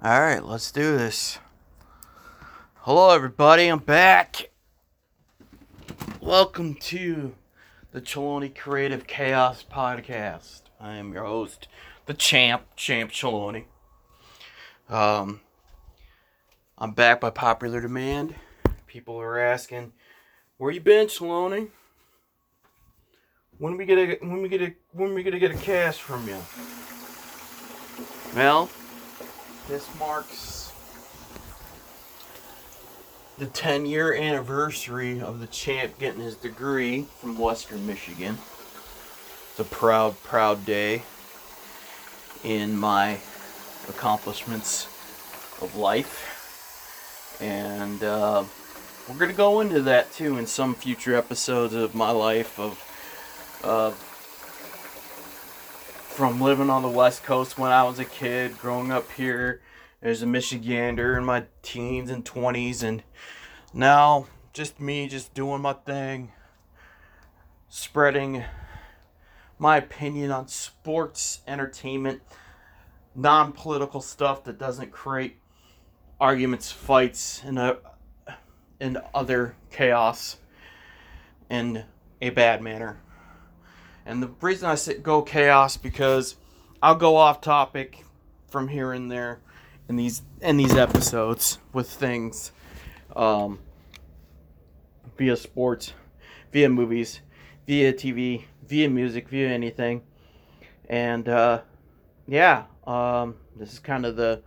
All right, let's do this. Hello, everybody. I'm back. Welcome to the Chaloni Creative Chaos Podcast. I am your host, the champ, Champ Chaloni. Um, I'm back by popular demand. People are asking, "Where you been, Chaloni? When we get a when we get a when we gonna get a cast from you?" Well, this marks the 10 year anniversary of the champ getting his degree from Western Michigan. It's a proud, proud day in my accomplishments of life. And uh, we're going to go into that too in some future episodes of my life of. Uh, from living on the West Coast when I was a kid, growing up here as a Michigander in my teens and 20s, and now just me just doing my thing, spreading my opinion on sports, entertainment, non political stuff that doesn't create arguments, fights, and, uh, and other chaos in a bad manner. And the reason I say go chaos because I'll go off topic from here and there in these in these episodes with things um, via sports, via movies, via TV, via music, via anything. And uh, yeah, um, this is kind of the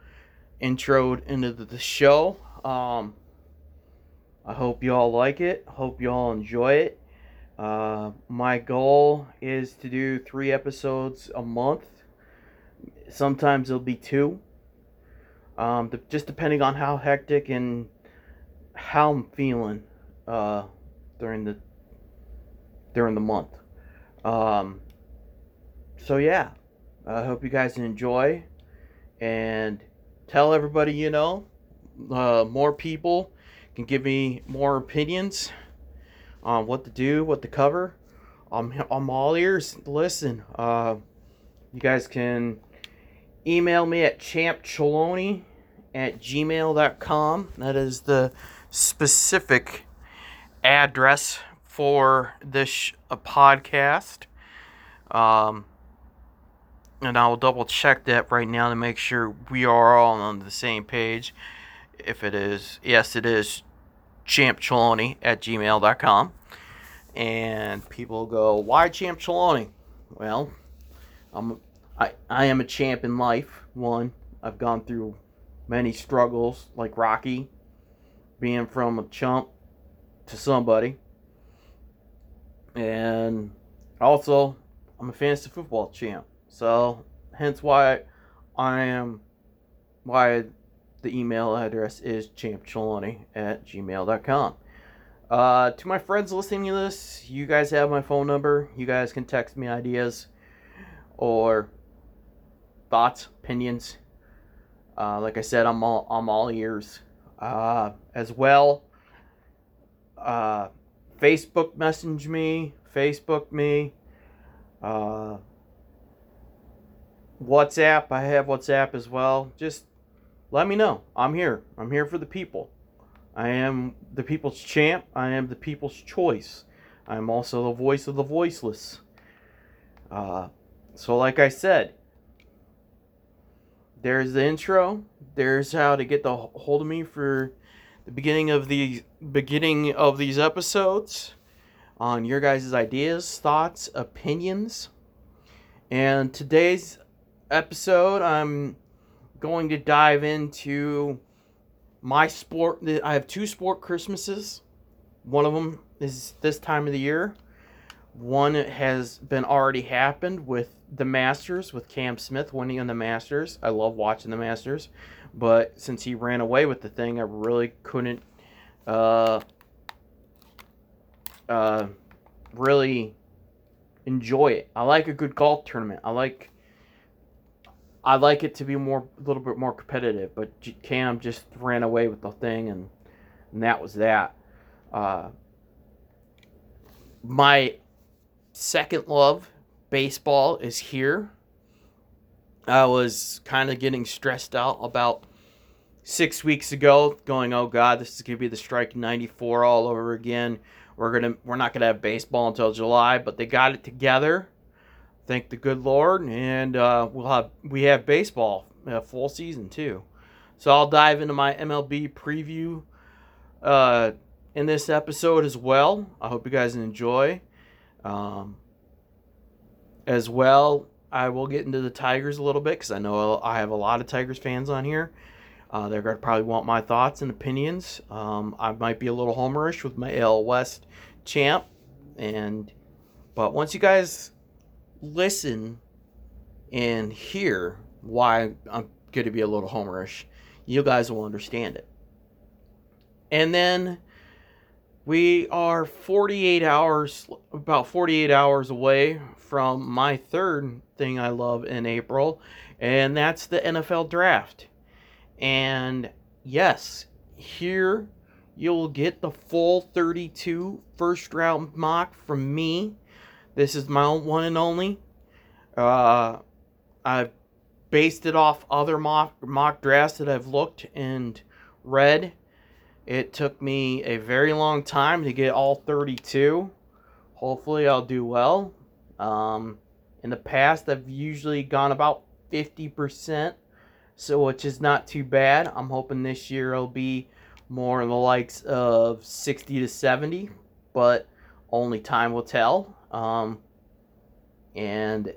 intro into the show. Um, I hope you all like it. Hope you all enjoy it. Uh, my goal is to do three episodes a month. Sometimes it'll be two. Um, just depending on how hectic and how I'm feeling uh, during the during the month. Um, so yeah, I hope you guys enjoy and tell everybody you know. Uh, more people can give me more opinions on what to do, what to cover. I'm, I'm all ears. Listen, uh, you guys can email me at champchaloni at gmail.com. That is the specific address for this a podcast. Um, and I will double check that right now to make sure we are all on the same page. If it is, yes, it is champchaloni at gmail.com. And people go, why Champ Chaloni? Well, I'm, I, I am a champ in life. One, I've gone through many struggles, like Rocky, being from a chump to somebody. And also, I'm a fantasy football champ. So, hence why I am, why the email address is champchaloni at gmail.com. Uh, to my friends listening to this, you guys have my phone number. You guys can text me ideas or thoughts, opinions. Uh, like I said, I'm all I'm all ears. Uh, as well, uh, Facebook message me, Facebook me. Uh, WhatsApp, I have WhatsApp as well. Just let me know. I'm here. I'm here for the people. I am the people's champ. I am the people's choice. I am also the voice of the voiceless. Uh, so, like I said, there's the intro. There's how to get the hold of me for the beginning of the beginning of these episodes on your guys' ideas, thoughts, opinions. And today's episode, I'm going to dive into my sport. I have two sport Christmases. One of them is this time of the year. One has been already happened with the Masters, with Cam Smith winning on the Masters. I love watching the Masters, but since he ran away with the thing, I really couldn't uh, uh, really enjoy it. I like a good golf tournament. I like I like it to be more a little bit more competitive, but Cam just ran away with the thing, and, and that was that. Uh, my second love, baseball, is here. I was kind of getting stressed out about six weeks ago, going, "Oh God, this is gonna be the strike '94 all over again." We're gonna we're not gonna have baseball until July, but they got it together. Thank the good Lord, and uh, we'll have we have baseball uh, full season too. So I'll dive into my MLB preview uh, in this episode as well. I hope you guys enjoy. Um, as well, I will get into the Tigers a little bit because I know I have a lot of Tigers fans on here. Uh, they're going to probably want my thoughts and opinions. Um, I might be a little homerish with my AL West champ, and but once you guys listen and hear why I'm going to be a little homerish, you guys will understand it. And then we are 48 hours, about 48 hours away from my third thing I love in April, and that's the NFL draft. And yes, here you'll get the full 32 first round mock from me. This is my one and only. Uh, I've based it off other mock, mock drafts that I've looked and read. It took me a very long time to get all 32. Hopefully, I'll do well. Um, in the past, I've usually gone about 50% so which is not too bad. I'm hoping this year it'll be more in the likes of 60 to 70, but only time will tell. Um, and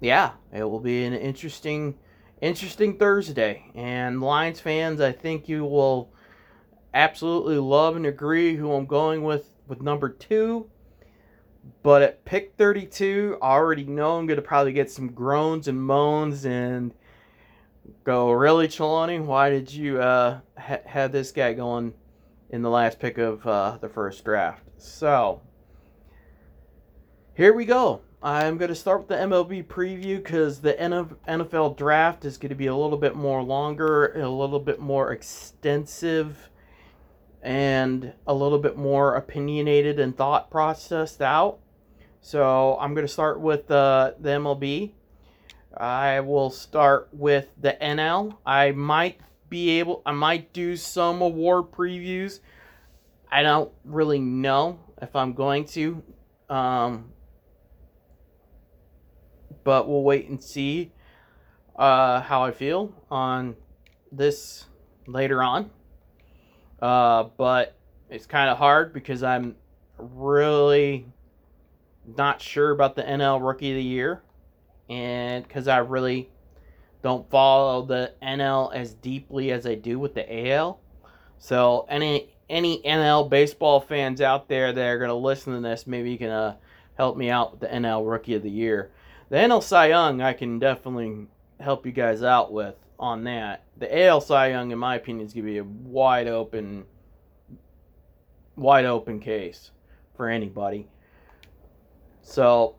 yeah, it will be an interesting, interesting Thursday. And Lions fans, I think you will absolutely love and agree who I'm going with with number two. But at pick 32, I already know I'm going to probably get some groans and moans and go, really, Chaloni? Why did you uh, ha- have this guy going in the last pick of uh, the first draft? So, here we go. I'm going to start with the MLB preview because the NFL draft is going to be a little bit more longer, a little bit more extensive, and a little bit more opinionated and thought processed out. So I'm going to start with uh, the MLB. I will start with the NL. I might be able, I might do some award previews. I don't really know if I'm going to. Um, but we'll wait and see uh, how I feel on this later on. Uh, but it's kind of hard because I'm really not sure about the NL Rookie of the Year and because I really don't follow the NL as deeply as I do with the AL. So any any NL baseball fans out there that are going to listen to this, maybe you can uh, help me out with the NL Rookie of the Year. The NL Cy Young, I can definitely help you guys out with on that. The AL Cy Young, in my opinion, is going to be a wide open, wide open case for anybody. So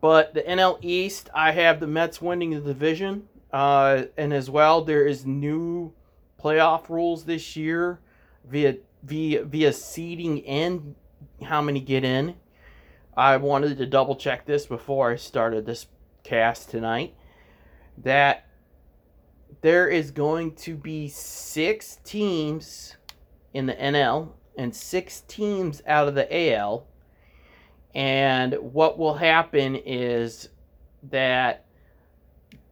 but the NL East, I have the Mets winning the division. Uh, and as well, there is new playoff rules this year via via via seeding and how many get in. I wanted to double check this before I started this cast tonight. That there is going to be six teams in the NL and six teams out of the AL and what will happen is that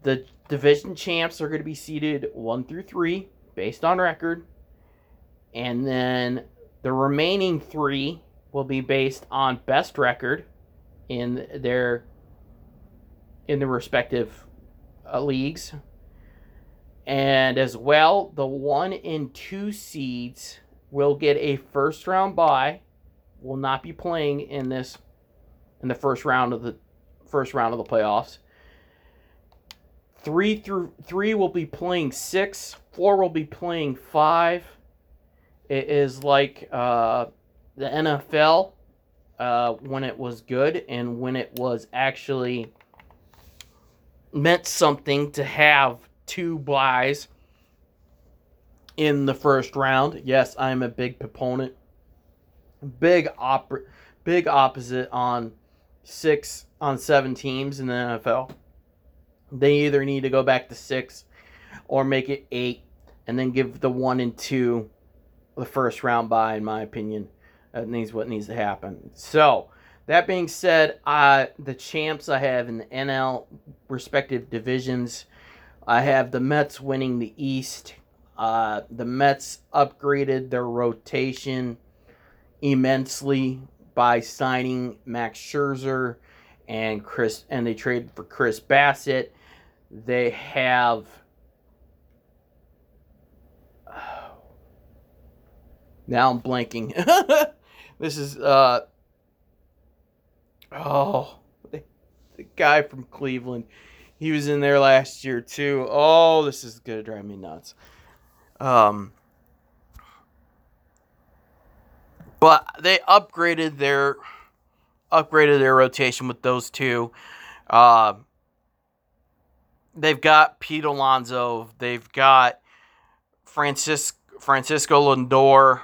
the division champs are going to be seeded one through three based on record. And then the remaining three will be based on best record in their in the respective uh, leagues. And as well, the one and two seeds will get a first round bye, will not be playing in this in the first round of the first round of the playoffs. Three through three will be playing six. Four will be playing five. It is like uh, the NFL uh, when it was good and when it was actually meant something to have two byes in the first round. Yes, I'm a big proponent, big op- big opposite on six on seven teams in the NFL. They either need to go back to six or make it eight, and then give the one and two the first round bye. In my opinion, that needs what needs to happen. So that being said, uh, the champs I have in the NL respective divisions, I have the Mets winning the East. Uh, the Mets upgraded their rotation immensely by signing Max Scherzer and Chris, and they traded for Chris Bassitt. They have. Now I'm blanking. this is uh oh the, the guy from Cleveland. He was in there last year too. Oh, this is gonna drive me nuts. Um, but they upgraded their upgraded their rotation with those two. Uh, they've got Pete Alonso. They've got Francis, Francisco Lindor,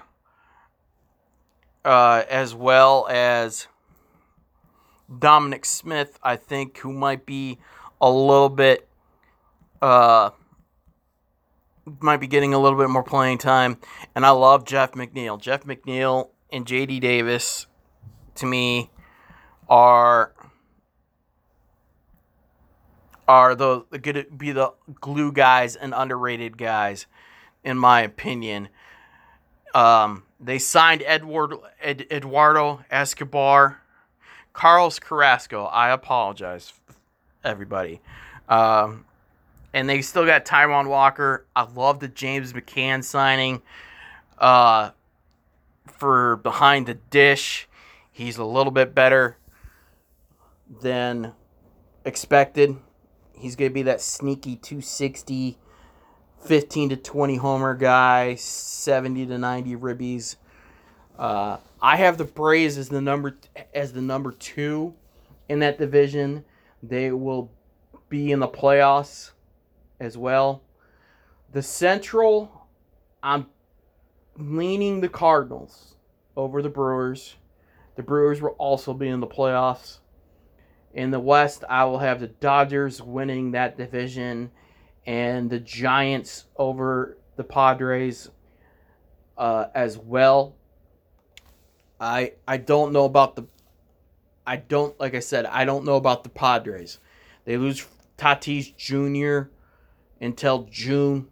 uh, as well as Dominic Smith, I think, who might be a little bit, uh, might be getting a little bit more playing time. And I love Jeff McNeil. Jeff McNeil and JD Davis, to me, are are the to be the glue guys and underrated guys, in my opinion. Um, they signed Edward Ed, Eduardo Escobar, Carlos Carrasco. I apologize, everybody. Um, and they still got Taijuan Walker. I love the James McCann signing. Uh, for behind the dish, he's a little bit better than expected. He's going to be that sneaky 260, 15 to 20 homer guy, 70 to 90 ribbies. Uh, I have the Braves as the number as the number two in that division. They will be in the playoffs as well. The Central, I'm leaning the Cardinals over the Brewers. The Brewers will also be in the playoffs. In the West, I will have the Dodgers winning that division and the Giants over the Padres uh, as well. I I don't know about the I don't like I said I don't know about the Padres. They lose Tatis Jr. until June.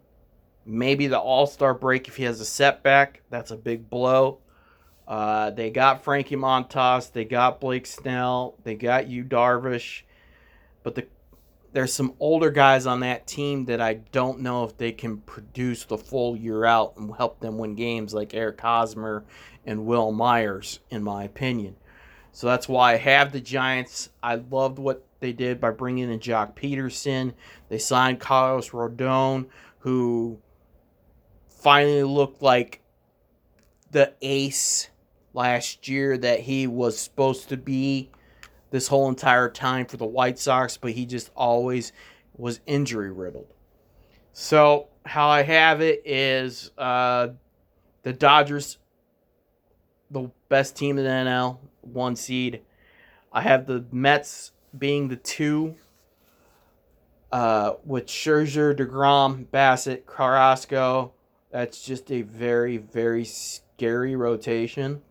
Maybe the All Star break if he has a setback. That's a big blow. Uh, they got Frankie Montas, they got Blake Snell, they got Yu Darvish, but the there's some older guys on that team that I don't know if they can produce the full year out and help them win games like Eric Hosmer and Wil Myers, in my opinion. So that's why I have the Giants. I loved what they did by bringing in Joc Pederson. They signed Carlos Rodon, who finally looked like the ace last year that he was supposed to be this whole entire time for the White Sox, but he just always was injury riddled. So, how I have it is uh, the Dodgers, the best team in the NL, one seed. I have the Mets being the two, uh, with Scherzer, DeGrom, Bassitt, Carrasco. That's just a very, very scary rotation.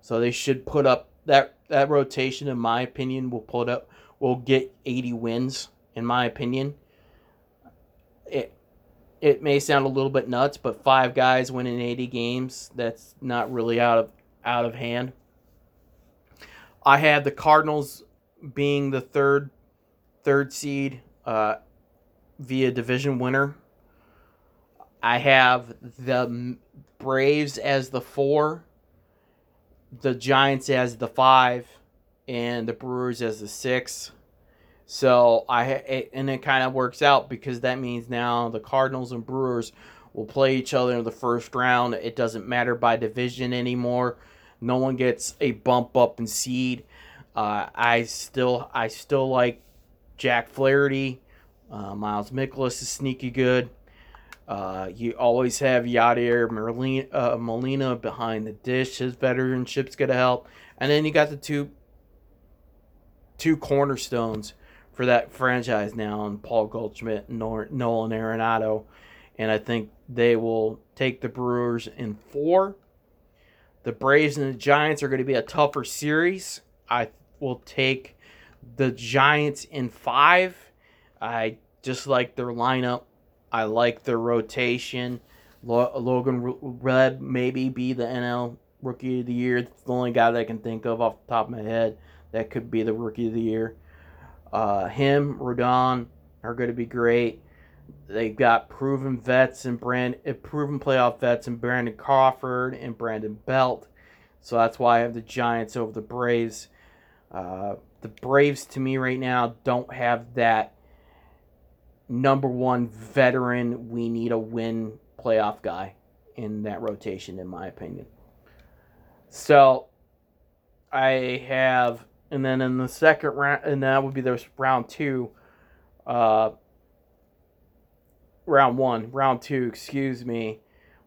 So they should put up that that rotation. In my opinion, will put up will get 80 wins. In my opinion, it it may sound a little bit nuts, but five guys winning 80 games that's not really out of out of hand. I have the Cardinals being the third third seed uh, via division winner. I have the Braves as the four the Giants as the five and the Brewers as the six. So I it, and it kind of works out because that means now the Cardinals and Brewers will play each other in the first round. It doesn't matter by division anymore. No one gets a bump up in seed. Uh, I still I still like Jack Flaherty. Uh, Miles Mikolas is sneaky good. Uh, you always have Yadier uh, Molina behind the dish. His veteranship's going to help. And then you got the two two cornerstones for that franchise now, and Paul Goldschmidt and Nolan Arenado, and I think they will take the Brewers in four. The Braves and the Giants are going to be a tougher series. I will take the Giants in five. I just like their lineup. I like their rotation. Logan Red maybe be the NL Rookie of the Year. It's the only guy that I can think of off the top of my head that could be the Rookie of the Year. Uh, him, Rodon are going to be great. They've got proven vets and brand uh, proven playoff vets and Brandon Crawford and Brandon Belt. So that's why I have the Giants over the Braves. Uh, the Braves to me right now don't have that number one veteran. We need a win playoff guy in that rotation, in my opinion. So I have, and then in the second round, and that would be the round two. Uh, round one, round two, excuse me,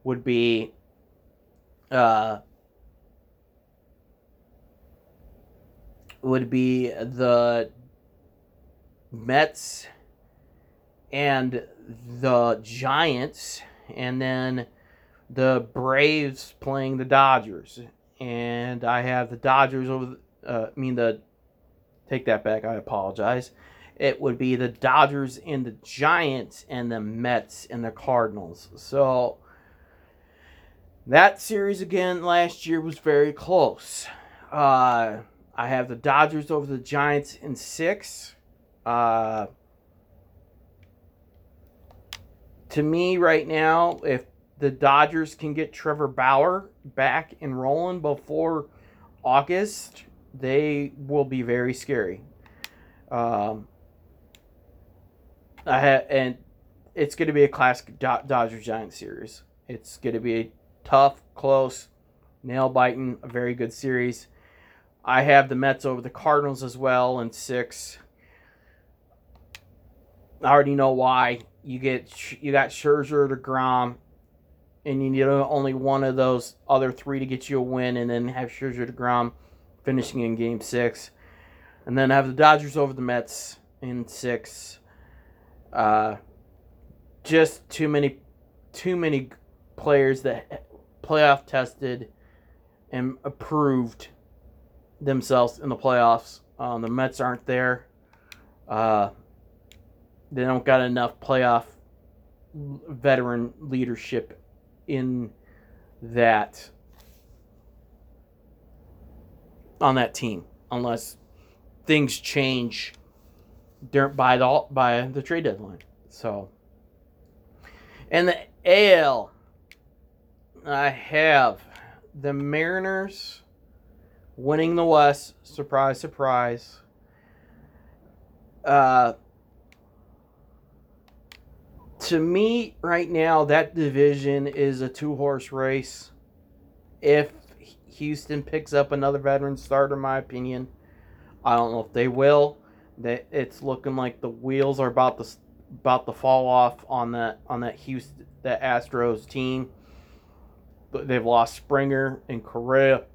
would be uh, would be the Mets and the Giants, and then the Braves playing the Dodgers. And I have the Dodgers over. Uh, I mean the. Take that back. I apologize. It would be the Dodgers and the Giants and the Mets and the Cardinals. So that series again last year was very close. Uh, I have the Dodgers over the Giants in six. Uh, to me, right now, if the Dodgers can get Trevor Bauer back and rolling before August, they will be very scary. Um, I and it's going to be a classic Do- Dodger Giants series. It's going to be a tough, close, nail biting, a very good series. I have the Mets over the Cardinals as well in six. I already know why. You get you got Scherzer, Degrom, and you need only one of those other three to get you a win, and then have Scherzer, Degrom finishing in Game Six, and then have the Dodgers over the Mets in six. Uh, just too many, too many players that playoff tested and approved themselves in the playoffs. Um, the Mets aren't there. Uh, they don't got enough playoff veteran leadership in that on that team unless things change during, by the by the trade deadline. So, and the AL, I have the Mariners winning the West. Surprise, surprise. Uh, to me, right now, that division is a two horse race. If Houston picks up another veteran starter, my opinion, I don't know if they will. That it's looking like the wheels are about to about to fall off on that on that Houston that Astros team. They've lost Springer and Correa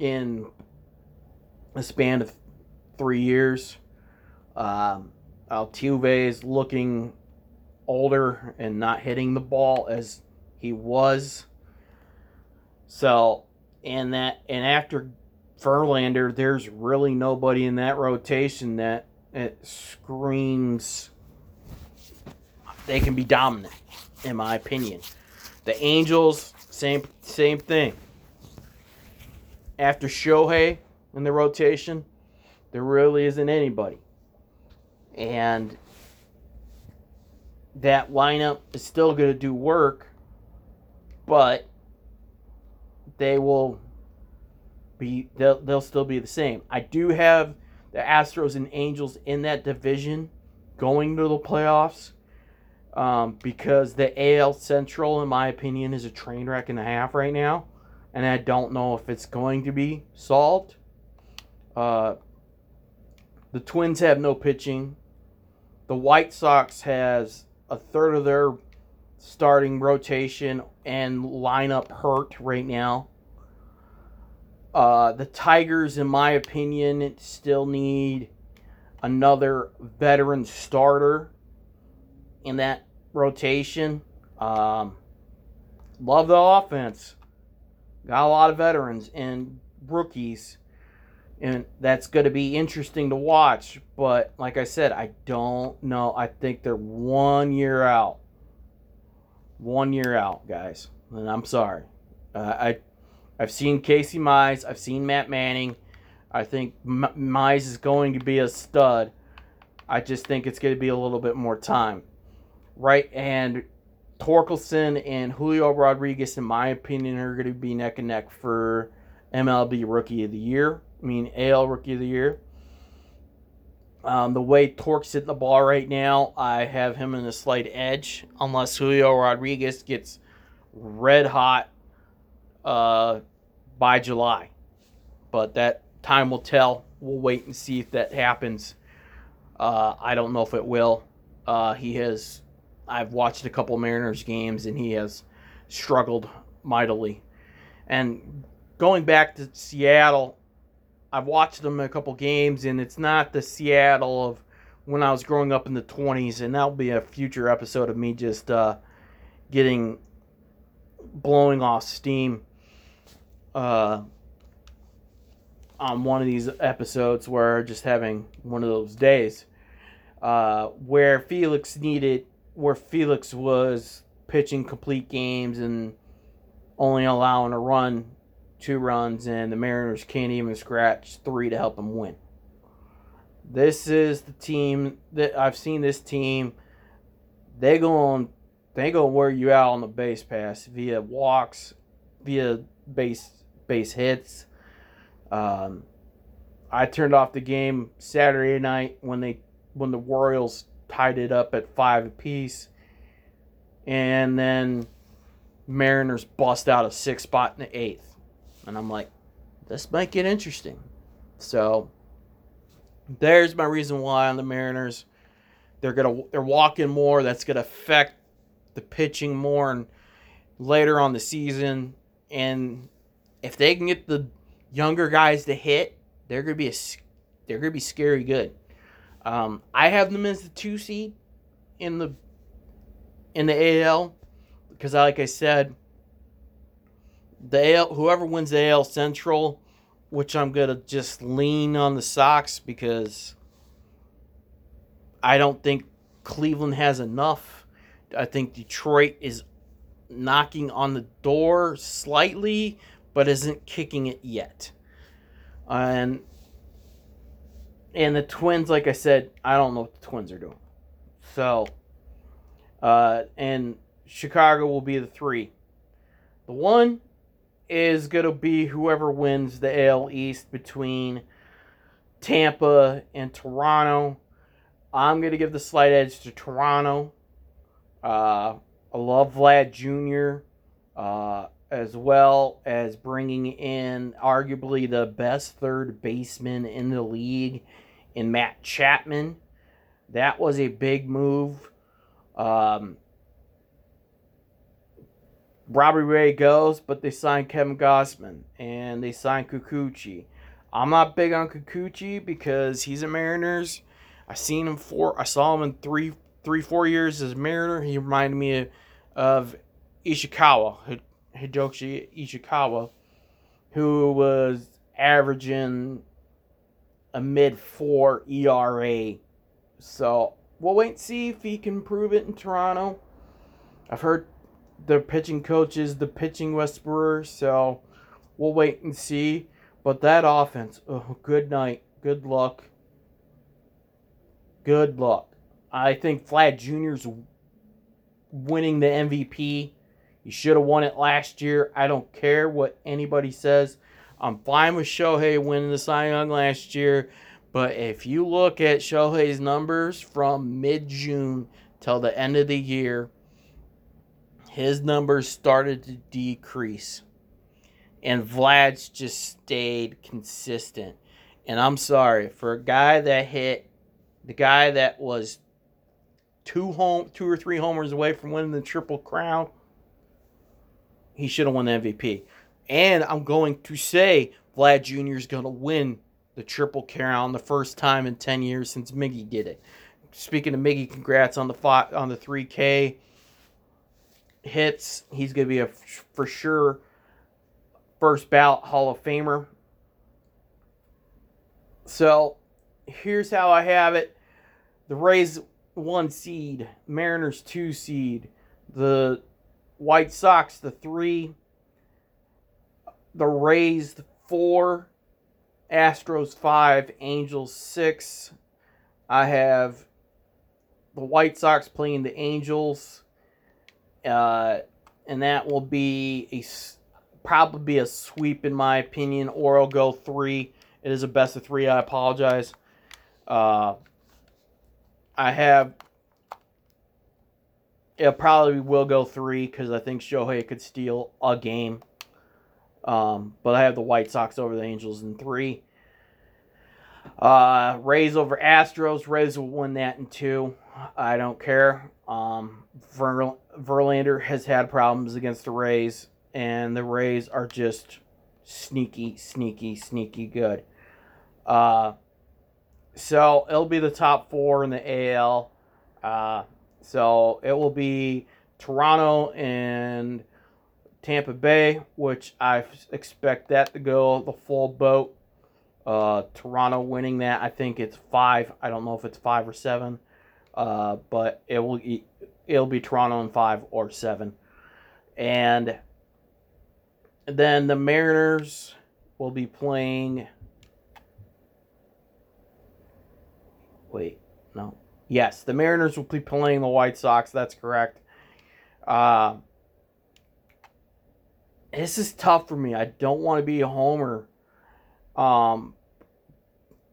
in a span of three years. Um, Altuve is looking older and not hitting the ball as he was. So, and that, and after Verlander, there's really nobody in that rotation that it screams they can be dominant, in my opinion. The Angels, same same thing after Shohei in the rotation, there really isn't anybody. And that lineup is still going to do work, but they will be they'll, they'll still be the same. I do have the Astros and Angels in that division going to the playoffs um, because the AL Central, in my opinion, is a train wreck and a half right now and I don't know if it's going to be solved. Uh, the Twins have no pitching. The White Sox has a third of their starting rotation and lineup hurt right now. Uh, the Tigers, in my opinion, still need another veteran starter in that rotation. Um, love the offense. Got a lot of veterans and rookies, and that's going to be interesting to watch. But like I said, I don't know. I think they're one year out. One year out, guys. And I'm sorry. Uh, I, I've seen Casey Mize. I've seen Matt Manning. I think M- Mize is going to be a stud. I just think it's going to be a little bit more time. Right? And Torkelson and Julio Rodriguez, in my opinion, are going to be neck and neck for MLB Rookie of the Year. I mean, AL Rookie of the Year. Um, the way Torque's hitting the ball right now, I have him in a slight edge, unless Julio Rodriguez gets red hot uh, by July. But that time will tell. We'll wait and see if that happens. Uh, I don't know if it will. Uh, he has. I've watched a couple Mariners games and he has struggled mightily. And going back to Seattle, I've watched them a couple games and it's not the Seattle of when I was growing up in the 20s. And that'll be a future episode of me just uh, getting blowing off steam uh, on one of these episodes where just having one of those days uh, where Felix needed, where Felix was pitching complete games and only allowing a run, two runs, and the Mariners can't even scratch three to help them win. This is the team that I've seen. This team, they go on, they go wear you out on the base pass via walks, via base base hits. Um, I turned off the game Saturday night when they when the Royals tied it up at five apiece, and then Mariners bust out a six spot in the eighth, and I'm like, this might get interesting. So there's my reason why on the Mariners. They're gonna they're walking more. That's gonna affect the pitching more and later on the season. And if they can get the younger guys to hit, they're gonna be a they're gonna be scary good. Um, I have them as the two seed in the in the AL because, like I said, the AL whoever wins the AL Central, which I'm gonna just lean on the Sox because I don't think Cleveland has enough. I think Detroit is knocking on the door slightly, but isn't kicking it yet. And and the Twins, like I said, I don't know what the Twins are doing. So, uh, and Chicago will be the three. The one is going to be whoever wins the AL East between Tampa and Toronto. I'm going to give the slight edge to Toronto. Uh, I love Vlad Jr. Uh, as well as bringing in arguably the best third baseman in the league in Matt Chapman. That was a big move. Um, Robbie Ray goes, but they signed Kevin Gausman and they signed Kikuchi. I'm not big on Kikuchi because he's a Mariners. I seen him four. I saw him in three, three, four years as a Mariner. He reminded me of, of Ishikawa, Hidoshi Ishikawa, who was averaging a mid four ERA. So we'll wait and see if he can prove it in Toronto. I've heard the pitching coach is the pitching whisperer, so we'll wait and see. But that offense, oh, good night, good luck, good luck. I think Vlad Jr.'s winning the MVP. He should have won it last year. I don't care what anybody says. I'm fine with Shohei winning the Cy Young last year, but if you look at Shohei's numbers from mid June till the end of the year, his numbers started to decrease. And Vlad's just stayed consistent. And I'm sorry, for a guy that hit the guy that was two home two or three homers away from winning the triple crown, he should have won the MVP. And I'm going to say Vlad Jr. is going to win the Triple Crown, the first time in 10 years since Miggy did it. Speaking of Miggy, congrats on the five, on the 3K hits. He's going to be a for sure first ballot Hall of Famer. So here's how I have it: the Rays one seed, Mariners two seed, the White Sox the three, the Rays the four, Astros five, Angels six. I have the White Sox playing the Angels, uh, and that will be a probably be a sweep in my opinion, or I'll go three. It is a best of three. I apologize. Uh, I have. It probably will go three because I think Shohei could steal a game. Um, but I have the White Sox over the Angels in three. Uh, Rays over Astros. Rays will win that in two. I don't care. Um, Ver- Verlander has had problems against the Rays, and the Rays are just sneaky, sneaky, sneaky good. Uh, so it'll be the top four in the AL. Uh, so it will be Toronto and Tampa Bay, which I expect that to go the full boat. Uh, Toronto winning that, I think it's five. I don't know if it's five or seven, uh, but it will it'll be Toronto in five or seven, and then the Mariners will be playing. Wait, no. Yes, the Mariners will be playing the White Sox. That's correct. Uh, this is tough for me. I don't want to be a homer. Um,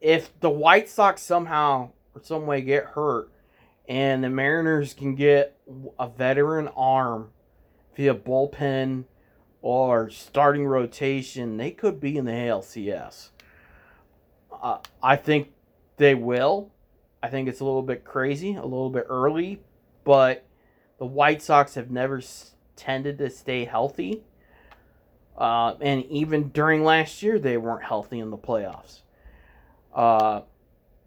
if the White Sox somehow or some way get hurt, and the Mariners can get a veteran arm via bullpen or starting rotation, they could be in the ALCS. Uh, I think they will. I think it's a little bit crazy, a little bit early, but the White Sox have never tended to stay healthy. Uh, and even during last year, they weren't healthy in the playoffs. Uh,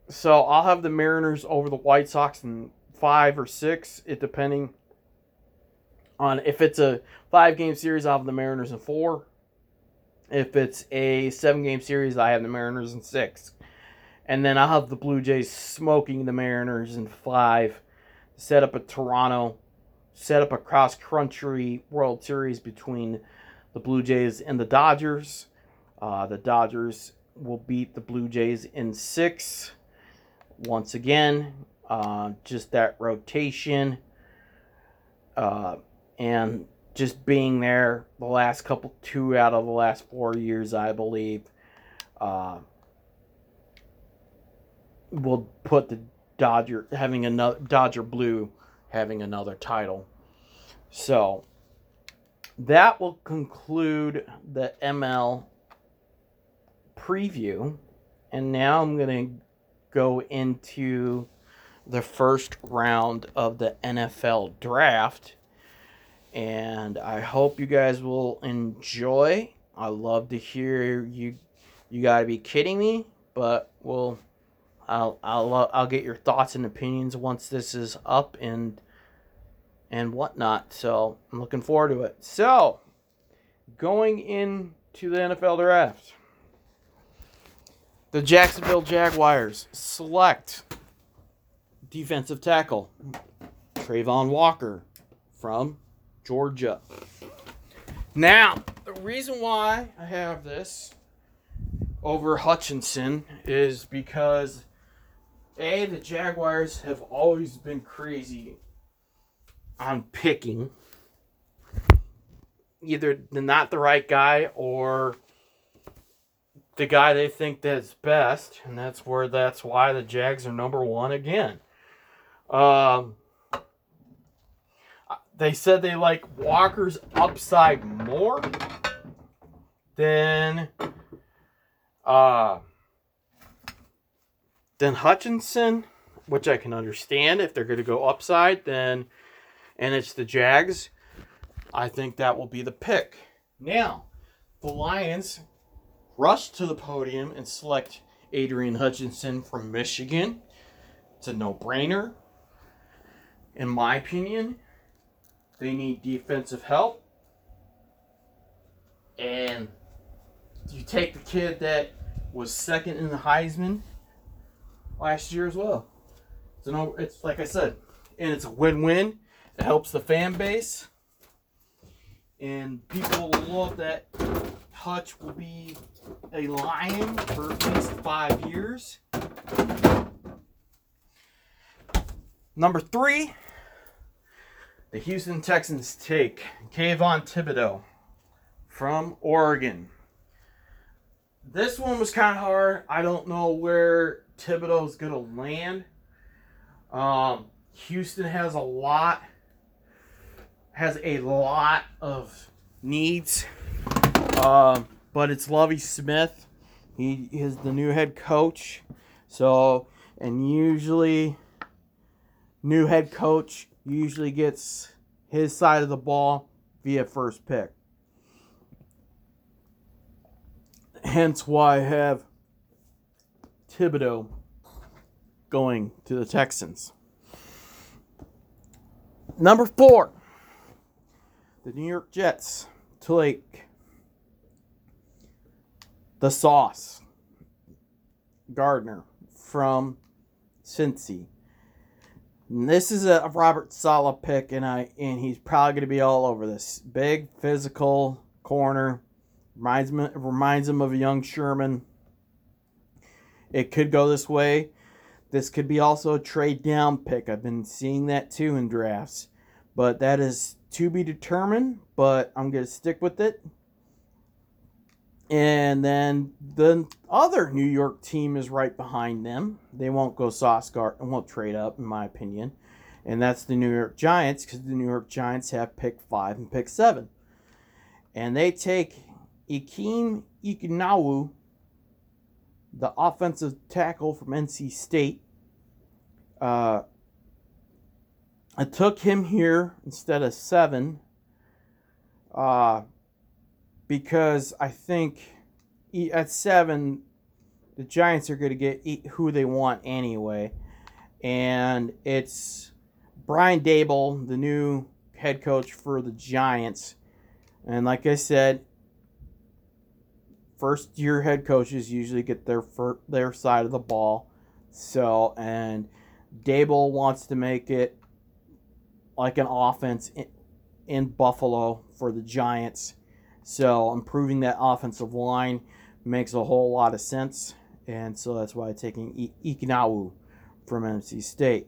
so I'll have the Mariners over the White Sox in five or six, it depending on if it's a five game series. I'll have the Mariners in four. If it's a seven game series, I have the Mariners in six. And then I'll have the Blue Jays smoking the Mariners in five. Set up a Toronto, set up a cross country World Series between the Blue Jays and the Dodgers. Uh, the Dodgers will beat the Blue Jays in six. Once again, uh, just that rotation. Uh, and just being there the last couple, two out of the last four years, I believe, uh, will put the Dodger having another Dodger Blue having another title. So that will conclude the ML preview. And now I'm going to go into the first round of the NFL draft. And I hope you guys will enjoy. I love to hear you. You got to be kidding me, but we'll I'll I'll uh, I'll get your thoughts and opinions once this is up and and whatnot. So I'm looking forward to it. So going into the NFL draft, the Jacksonville Jaguars select defensive tackle Travon Walker from Georgia. Now, the reason why I have this over Hutchinson is because a, the Jaguars have always been crazy on picking either not the right guy or the guy they think that's best, and that's where that's why the Jags are number one again. Um, they said they like Walker's upside more than uh then Hutchinson, which I can understand if they're going to go upside, then and it's the Jags, I think that will be the pick. Now, the Lions rush to the podium and select Adrian Hutchinson from Michigan. It's a no brainer. In my opinion, they need defensive help. And you take the kid that was second in the Heisman last year as well. So no, it's like I said, and it's a win-win. It helps the fan base, and people love that Hutch will be a Lion for at least five years. Number three, the Houston Texans take Kayvon Thibodeaux from Oregon. This one was kind of hard. I don't know where Thibodeaux is going to land. Um, Houston has a lot has a lot of needs. Um, but it's Lovie Smith. He is the new head coach. So, and usually, new head coach usually gets his side of the ball via first pick. Hence why I have Thibodeaux going to the Texans. Number four, the New York Jets to take the sauce Gardner from Cincy. And this is a Robert Saleh pick, and I and he's probably going to be all over this. Big physical corner reminds me reminds him of a young Sherman. It could go this way. This could be also a trade down pick. I've been seeing that too in drafts. But that is to be determined, but I'm going to stick with it. And then the other New York team is right behind them. They won't go Sauce and won't trade up, in my opinion. And that's the New York Giants because the New York Giants have pick five and pick seven. And they take Ikem Ekwonu, the offensive tackle from NC State. Uh, I took him here instead of seven uh, because I think at seven, the Giants are going to get who they want anyway. And it's Brian Daboll, the new head coach for the Giants. And like I said, first year head coaches usually get their their side of the ball. So, and Daboll wants to make it like an offense in, in Buffalo for the Giants. So, improving that offensive line makes a whole lot of sense. And so that's why I'm taking I- Ekwonu from NC State.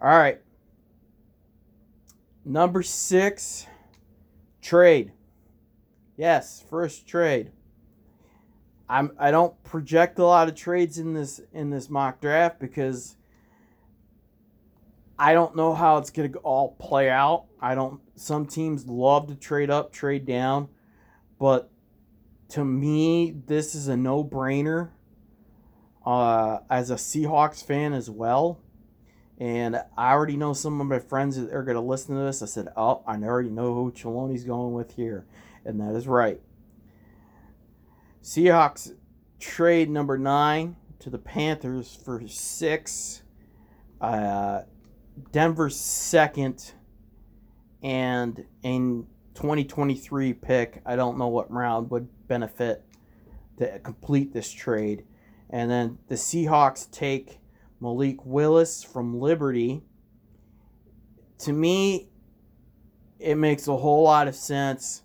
All right. Number six, trade. Yes, first trade. I'm I don't project a lot of trades in this in this mock draft because I don't know how it's going to all play out. I don't some teams love to trade up, trade down, but to me this is a no-brainer uh, as a Seahawks fan as well. And I already know some of my friends that are going to listen to this. I said, "Oh, I already know who Chaloni's going with here." And that is right. Seahawks trade number nine to the Panthers for six. Uh, Denver's second, and in 2023 pick. I don't know what round would benefit to complete this trade. And then the Seahawks take Malik Willis from Liberty. To me, it makes a whole lot of sense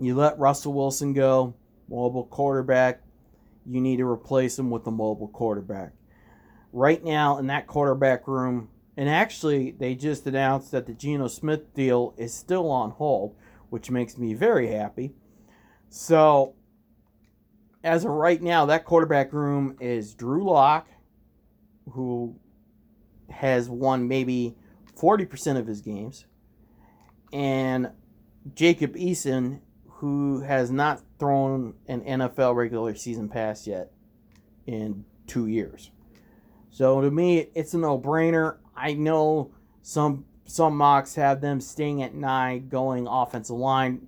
you let Russell Wilson go, mobile quarterback. You need to replace him with a mobile quarterback. Right now, in that quarterback room, and actually, they just announced that the Geno Smith deal is still on hold, which makes me very happy. So, as of right now, that quarterback room is Drew Lock, who has won maybe 40% of his games, and Jacob Eason, who has not thrown an NFL regular season pass yet in two years. So to me, it's a no-brainer. I know some some mocks have them staying at nine, going offensive line,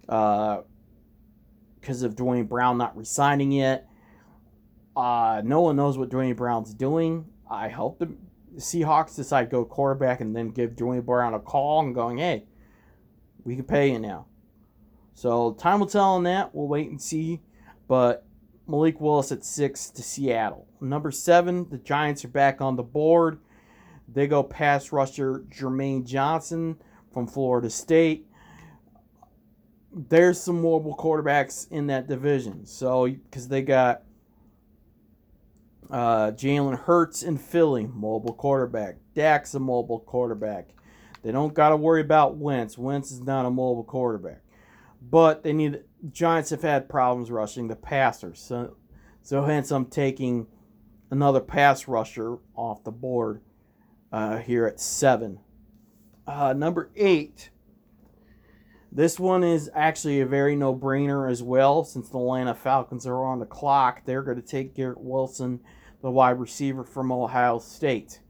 because uh, of Duane Brown not resigning yet. Uh, no one knows what Duane Brown's doing. I hope the Seahawks decide go quarterback and then give Duane Brown a call and going, hey, we can pay you now. So time will tell on that. We'll wait and see. But Malik Willis at six to Seattle. Number seven, the Giants are back on the board. They go pass rusher Jermaine Johnson from Florida State. There's some mobile quarterbacks in that division. So, because they got uh, Jalen Hurts in Philly, mobile quarterback. Dak's a mobile quarterback. They don't got to worry about Wentz. Wentz is not a mobile quarterback. But they need Giants have had problems rushing the passers. So, so hence I'm taking another pass rusher off the board uh, here at seven. Uh, number eight. This one is actually a very no brainer as well, since the Atlanta Falcons are on the clock. They're going to take Garrett Wilson, the wide receiver from Ohio State.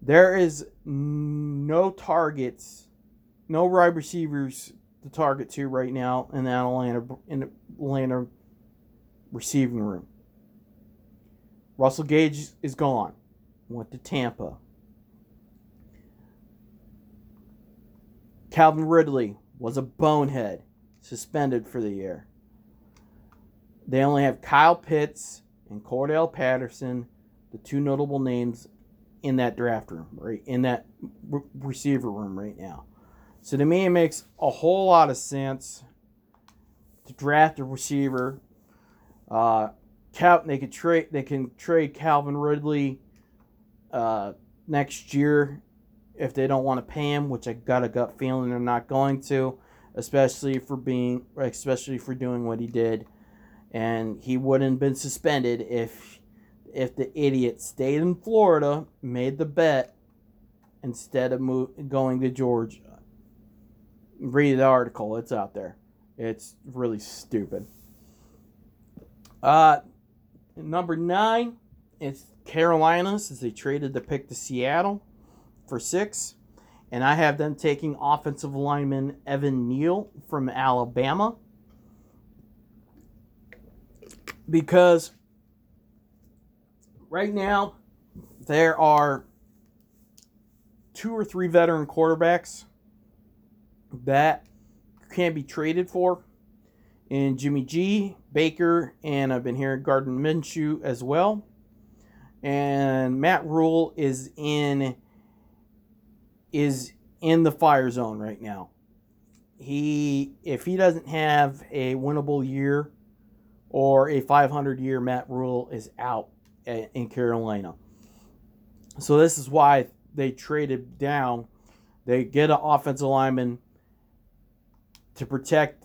There is no targets, no wide receivers to target to right now in that Atlanta in the Atlanta receiving room. Russell Gage is gone. Went to Tampa. Calvin Ridley was a bonehead, suspended for the year. They only have Kyle Pitts and Cordell Patterson, the two notable names in that draft room, right in that re- receiver room right now. So to me, it makes a whole lot of sense to draft a receiver. Uh, Cal- they could trade. They can trade Calvin Ridley uh, next year if they don't want to pay him, which I got a gut feeling they're not going to, especially for being, especially for doing what he did, and he wouldn't have been suspended if if the idiot stayed in Florida, made the bet instead of move, going to Georgia read the article. It's out there. It's really stupid. Uh, number nine, it's Carolina since they traded the pick to Seattle for six. And I have them taking offensive lineman Evan Neal from Alabama. Because right now, there are two or three veteran quarterbacks that can be traded for. And Jimmy G, Baker, and I've been hearing Gardner Minshew as well. And Matt Rhule is in is in the fire zone right now. He if he doesn't have a winnable year or a 500 year, Matt Rhule is out in Carolina. So this is why they traded down. They get an offensive lineman to protect.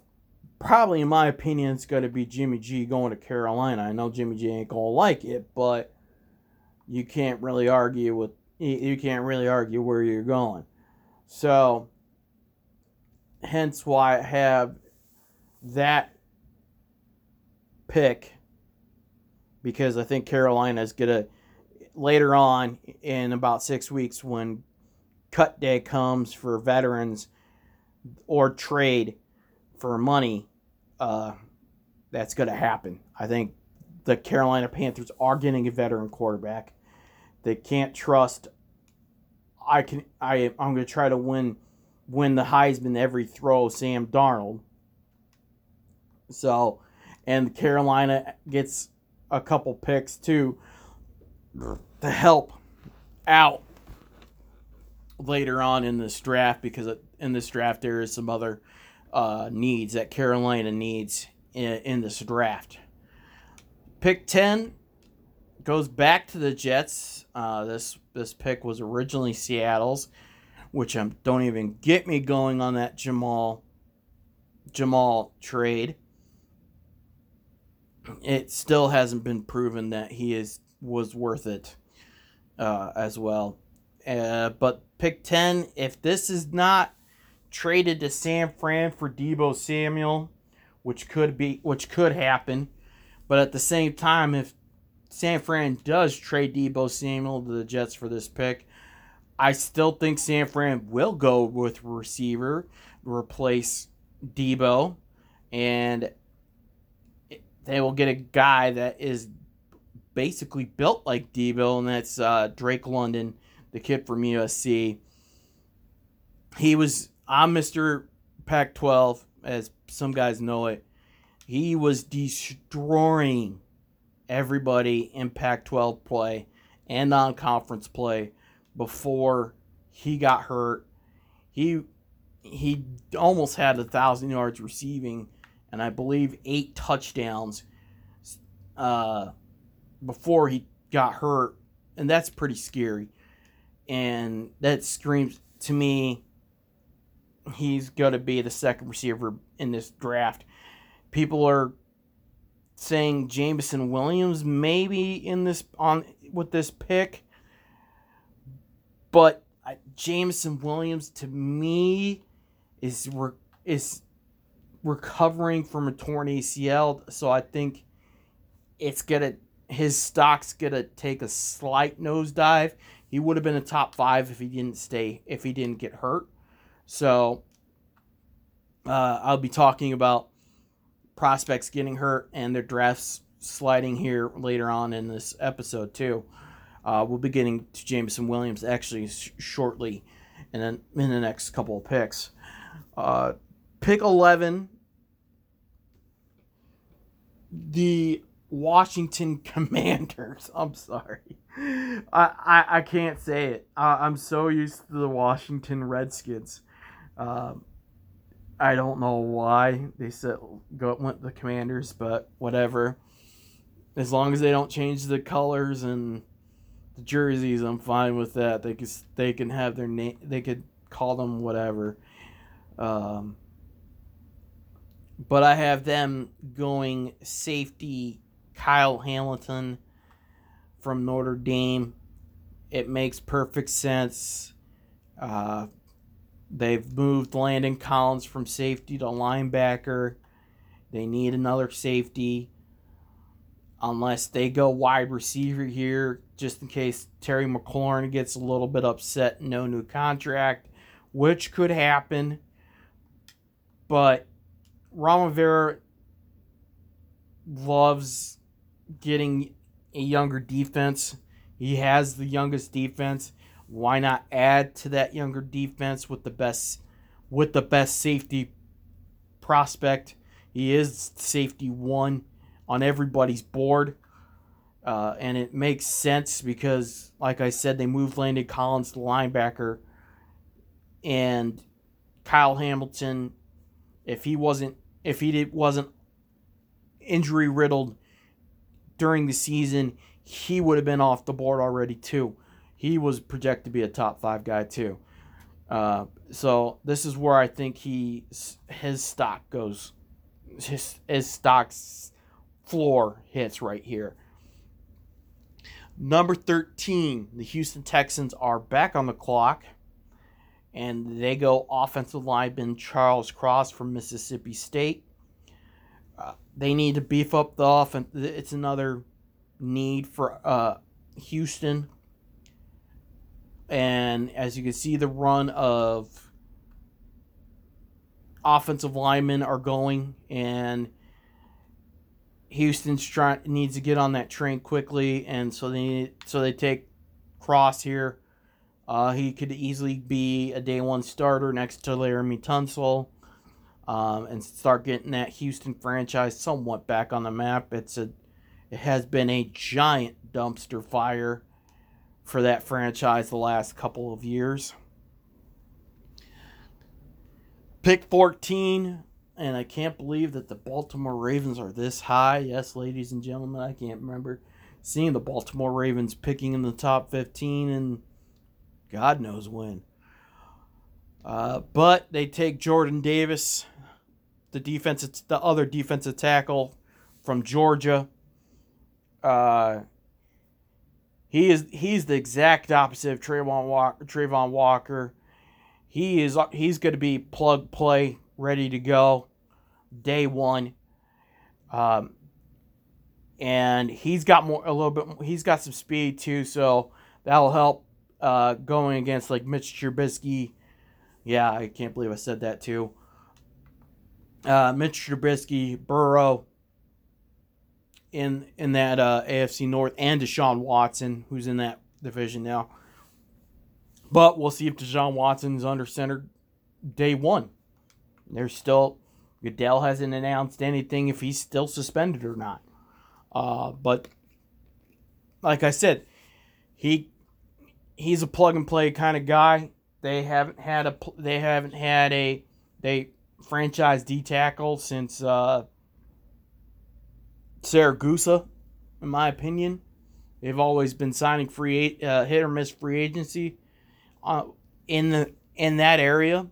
Probably, in my opinion, it's going to be Jimmy G going to Carolina. I know Jimmy G ain't going to like it, but you can't really argue with you can't really argue where you're going. So, hence why I have that pick because I think Carolina is to later on in about six weeks when cut day comes for veterans or trade for money, uh, that's going to happen. I think the Carolina Panthers are getting a veteran quarterback. They can't trust. I can. I. I'm going to try to win, win the Heisman every throw. Sam Darnold. So, and Carolina gets a couple picks too to help out later on in this draft because in this draft there is some other uh, needs that Carolina needs in, in this draft. Pick 10 goes back to the Jets. Uh, this this pick was originally Seattle's, which um, don't even get me going on that Jamal Jamal trade. It still hasn't been proven that he is was worth it uh, as well. Uh, but pick 10, if this is not traded to San Fran for Deebo Samuel, which could be which could happen. But at the same time, if San Fran does trade Deebo Samuel to the Jets for this pick, I still think San Fran will go with receiver replace Deebo, and they will get a guy that is basically built like Deebo, and that's uh, Drake London, the kid from USC. He was on Mr. Pac 12, as some guys know it. He was destroying everybody in Pac 12 play and non conference play before he got hurt. He he almost had a thousand yards receiving and I believe eight touchdowns uh, before he got hurt, and that's pretty scary. And that screams to me he's going to be the second receiver in this draft. People are saying Jameson Williams maybe in this on with this pick, but Jameson Williams to me is is recovering from a torn ACL, so I think it's gonna his stock's gonna take a slight nosedive. He would have been a top five if he didn't stay if he didn't get hurt. So uh, I'll be talking about prospects getting hurt and their drafts sliding here later on in this episode too. Uh, we'll be getting to Jameson Williams actually sh- shortly, and then in the next couple of picks. Uh, pick 11 the Washington Commanders. I'm sorry. I, I, I can't say it. I, am so used to the Washington Redskins. Um, I don't know why they said go went the Commanders, but whatever. As long as they don't change the colors and the jerseys, I'm fine with that. They could they can have their name. They could call them whatever. Um, but I have them going safety Kyle Hamilton from Notre Dame. It makes perfect sense. Uh, they've moved Landon Collins from safety to linebacker. They need another safety. Unless they go wide receiver here, just in case Terry McLaurin gets a little bit upset, no new contract, which could happen. But Ron Rivera loves getting a younger defense. He has the youngest defense. Why not add to that younger defense with the best with the best safety prospect? He is safety one on everybody's board. Uh, and it makes sense because, like I said, they moved Landon Collins to linebacker, and Kyle Hamilton if he wasn't if he did, wasn't injury riddled during the season, he would have been off the board already too. He was projected to be a top five guy too. Uh, so this is where I think he his stock goes, his his stock's floor hits right here. Number 13, the Houston Texans are back on the clock and they go offensive lineman Charles Cross from Mississippi State. Uh, they need to beef up the offense. It's another need for uh, Houston. And as you can see, the run of offensive linemen are going, and Houston's trying needs to get on that train quickly, and so they so they take Cross here uh, he could easily be a day one starter next to Laremy Tunsil um, and start getting that Houston franchise somewhat back on the map. It's a it has been a giant dumpster fire for that franchise the last couple of years. Pick 14, and I can't believe that the Baltimore Ravens are this high. Yes, ladies and gentlemen, I can't remember seeing the Baltimore Ravens picking in the top 15 and God knows when. Uh, but they take Jordan Davis, the defensive, the other defensive tackle from Georgia. Uh, he is he's the exact opposite of Travon Walker. Travon Walker. He is he's going to be plug play ready to go day one. Um, and he's got more a little bit. He's got some speed too, so that'll help uh, going against like Mitch Trubisky. Yeah, I can't believe I said that too. Uh, Mitch Trubisky, Burrow, in in that uh, AFC North, and Deshaun Watson, who's in that division now. But we'll see if Deshaun Watson's under center day one. There's still Goodell hasn't announced anything if he's still suspended or not. Uh, but like I said, he he's a plug and play kind of guy. They haven't had a they haven't had a they franchise D tackle since uh, Siragusa, in my opinion. They've always been signing free uh, hit or miss free agency uh, in the in that area.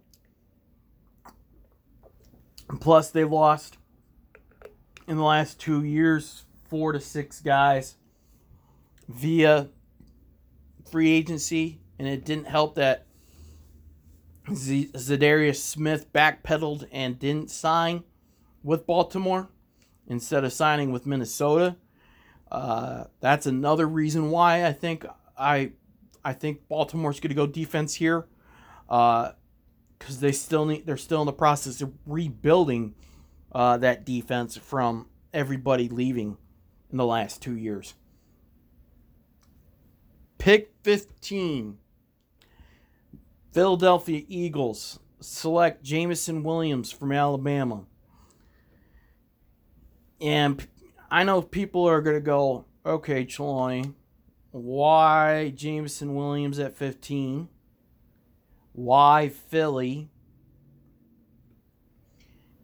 Plus, they've lost in the last two years four to six guys via free agency, and it didn't help that Z- Za'Darius Smith backpedaled and didn't sign with Baltimore instead of signing with Minnesota. Uh, that's another reason why I think I I think Baltimore's going to go defense here, because uh, they still need they're still in the process of rebuilding uh, that defense from everybody leaving in the last two years. Pick 15. Philadelphia Eagles select Jameson Williams from Alabama. And I know people are going to go, okay, Trelawney, why Jameson Williams at 15? Why Philly?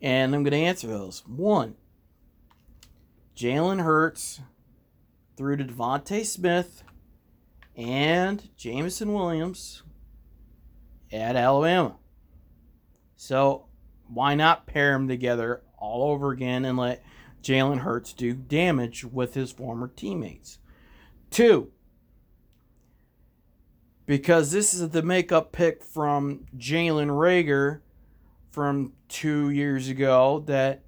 And I'm going to answer those. One, Jalen Hurts through to DeVonta Smith and Jameson Williams at Alabama. So why not pair them together all over again and let Jalen Hurts do damage with his former teammates? Two, because this is the makeup pick from Jalen Reagor from two years ago that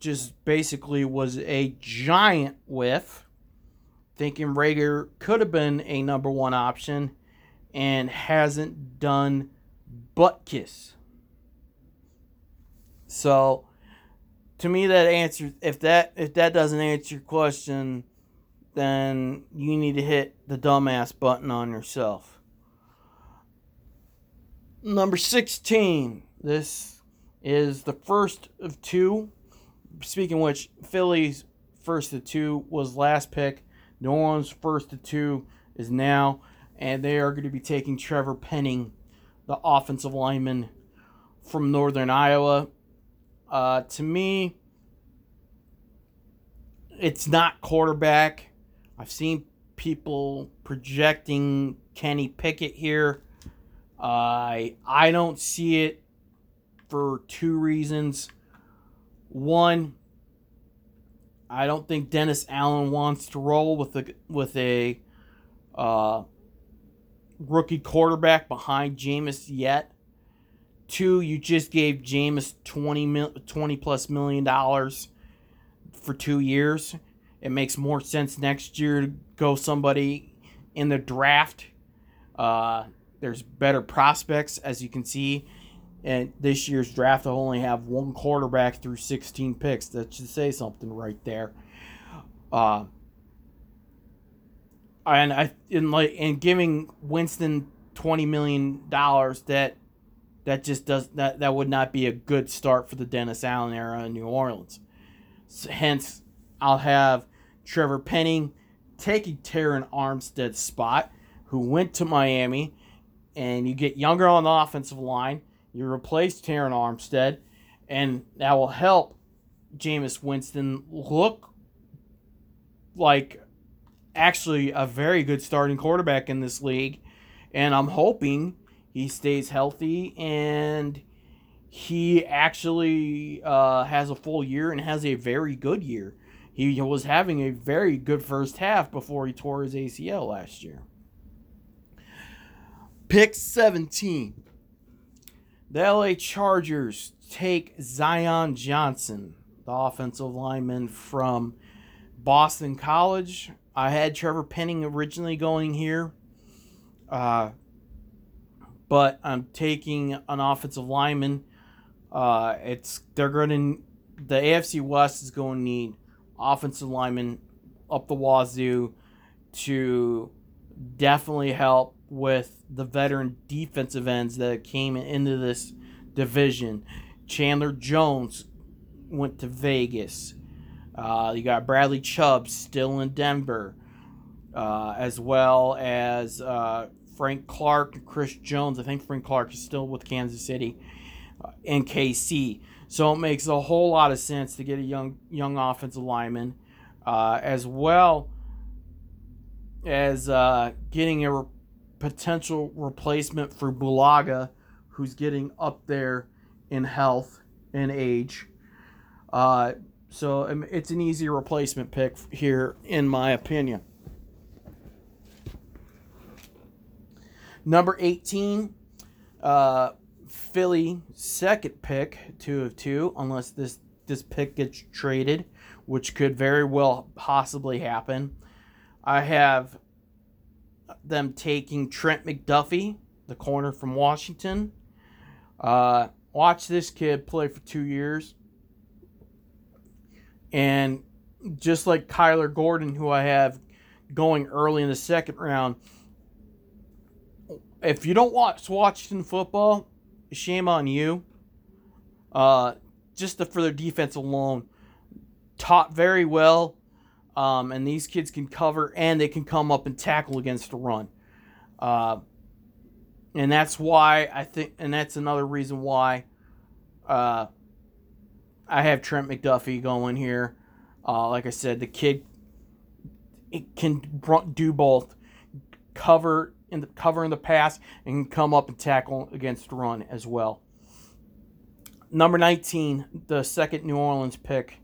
just basically was a giant whiff. Thinking Rager could have been a number one option and hasn't done butt kiss. So to me that answers if that if that doesn't answer your question, then you need to hit the dumbass button on yourself. Number 16. This is the first of two. Speaking which, Philly's first of two was last pick. New Orleans' first of two is now. And they are going to be taking Trevor Penning the offensive lineman from Northern Iowa. Uh, to me, it's not quarterback. I've seen people projecting Kenny Pickett here. I uh, I don't see it for two reasons. One, I don't think Dennis Allen wants to roll with a with a uh, rookie quarterback behind Jameis yet. Two, you just gave Jameis 20, mil, 20 plus million dollars for two years. It makes more sense next year to go somebody in the draft. Uh, there's better prospects, as you can see. And this year's draft will only have one quarterback through 16 picks. That should say something right there. Uh, and I in like and giving Winston twenty million dollars that that just does that that would not be a good start for the Dennis Allen era in New Orleans. So, hence, I'll have Trevor Penning taking Terron Armstead's spot, who went to Miami, and you get younger on the offensive line. You replace Terron Armstead, and that will help Jameis Winston look like actually a very good starting quarterback in this league. And I'm hoping he stays healthy and he actually uh, has a full year and has a very good year. He was having a very good first half before he tore his ACL last year. Pick 17. The LA Chargers take Zion Johnson, the offensive lineman from Boston College. I had Trevor Penning originally going here, uh, but I'm taking an offensive lineman. Uh, it's they're going to the AFC West is going to need offensive linemen up the wazoo to definitely help with the veteran defensive ends that came into this division. Chandler Jones went to Vegas. Uh, you got Bradley Chubb still in Denver, uh, as well as uh, Frank Clark and Chris Jones. I think Frank Clark is still with Kansas City uh, and KC. So it makes a whole lot of sense to get a young young offensive lineman, uh, as well as uh, getting a re- potential replacement for Bulaga, who's getting up there in health and age. Uh, so um, it's an easy replacement pick here, in my opinion. Number 18, uh, Philly second pick, two of two, unless this this pick gets traded, which could very well possibly happen. I have them taking Trent McDuffie, the corner from Washington. Uh, watch this kid play for two years. And just like Kyler Gordon, who I have going early in the second round, if you don't watch Washington football, shame on you. Uh, just the, for their defense alone, taught very well. Um, and these kids can cover and they can come up and tackle against the run. Uh, and that's why I think, and that's another reason why uh, I have Trent McDuffie going here. Uh, like I said, the kid it can do both, cover in the cover in the pass and come up and tackle against run as well. Number 19, the second New Orleans pick.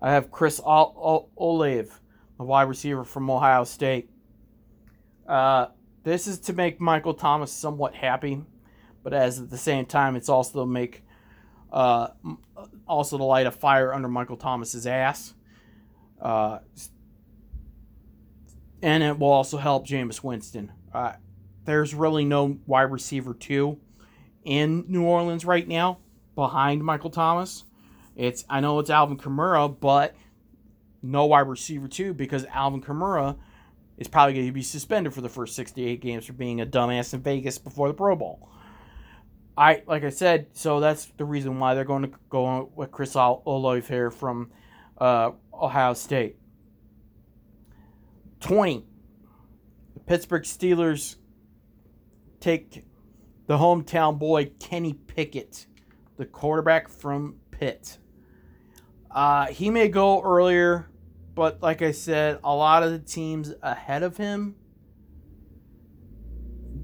I have Chris Olave, the wide receiver from Ohio State. Uh, this is to make Michael Thomas somewhat happy, but as at the same time, it's also to make uh, also to light a fire under Michael Thomas's ass. Uh, and it will also help Jameis Winston. Uh, there's really no wide receiver two in New Orleans right now behind Michael Thomas. It's I know it's Alvin Kamara, but no wide receiver two because Alvin Kamara is probably going to be suspended for the first 68 games for being a dumbass in Vegas before the Pro Bowl. I like I said, so that's the reason why they're going to go with Chris Olave here from uh, Ohio State. 20. Pittsburgh Steelers take the hometown boy Kenny Pickett, the quarterback from Pitt. Uh, he may go earlier, but like I said, a lot of the teams ahead of him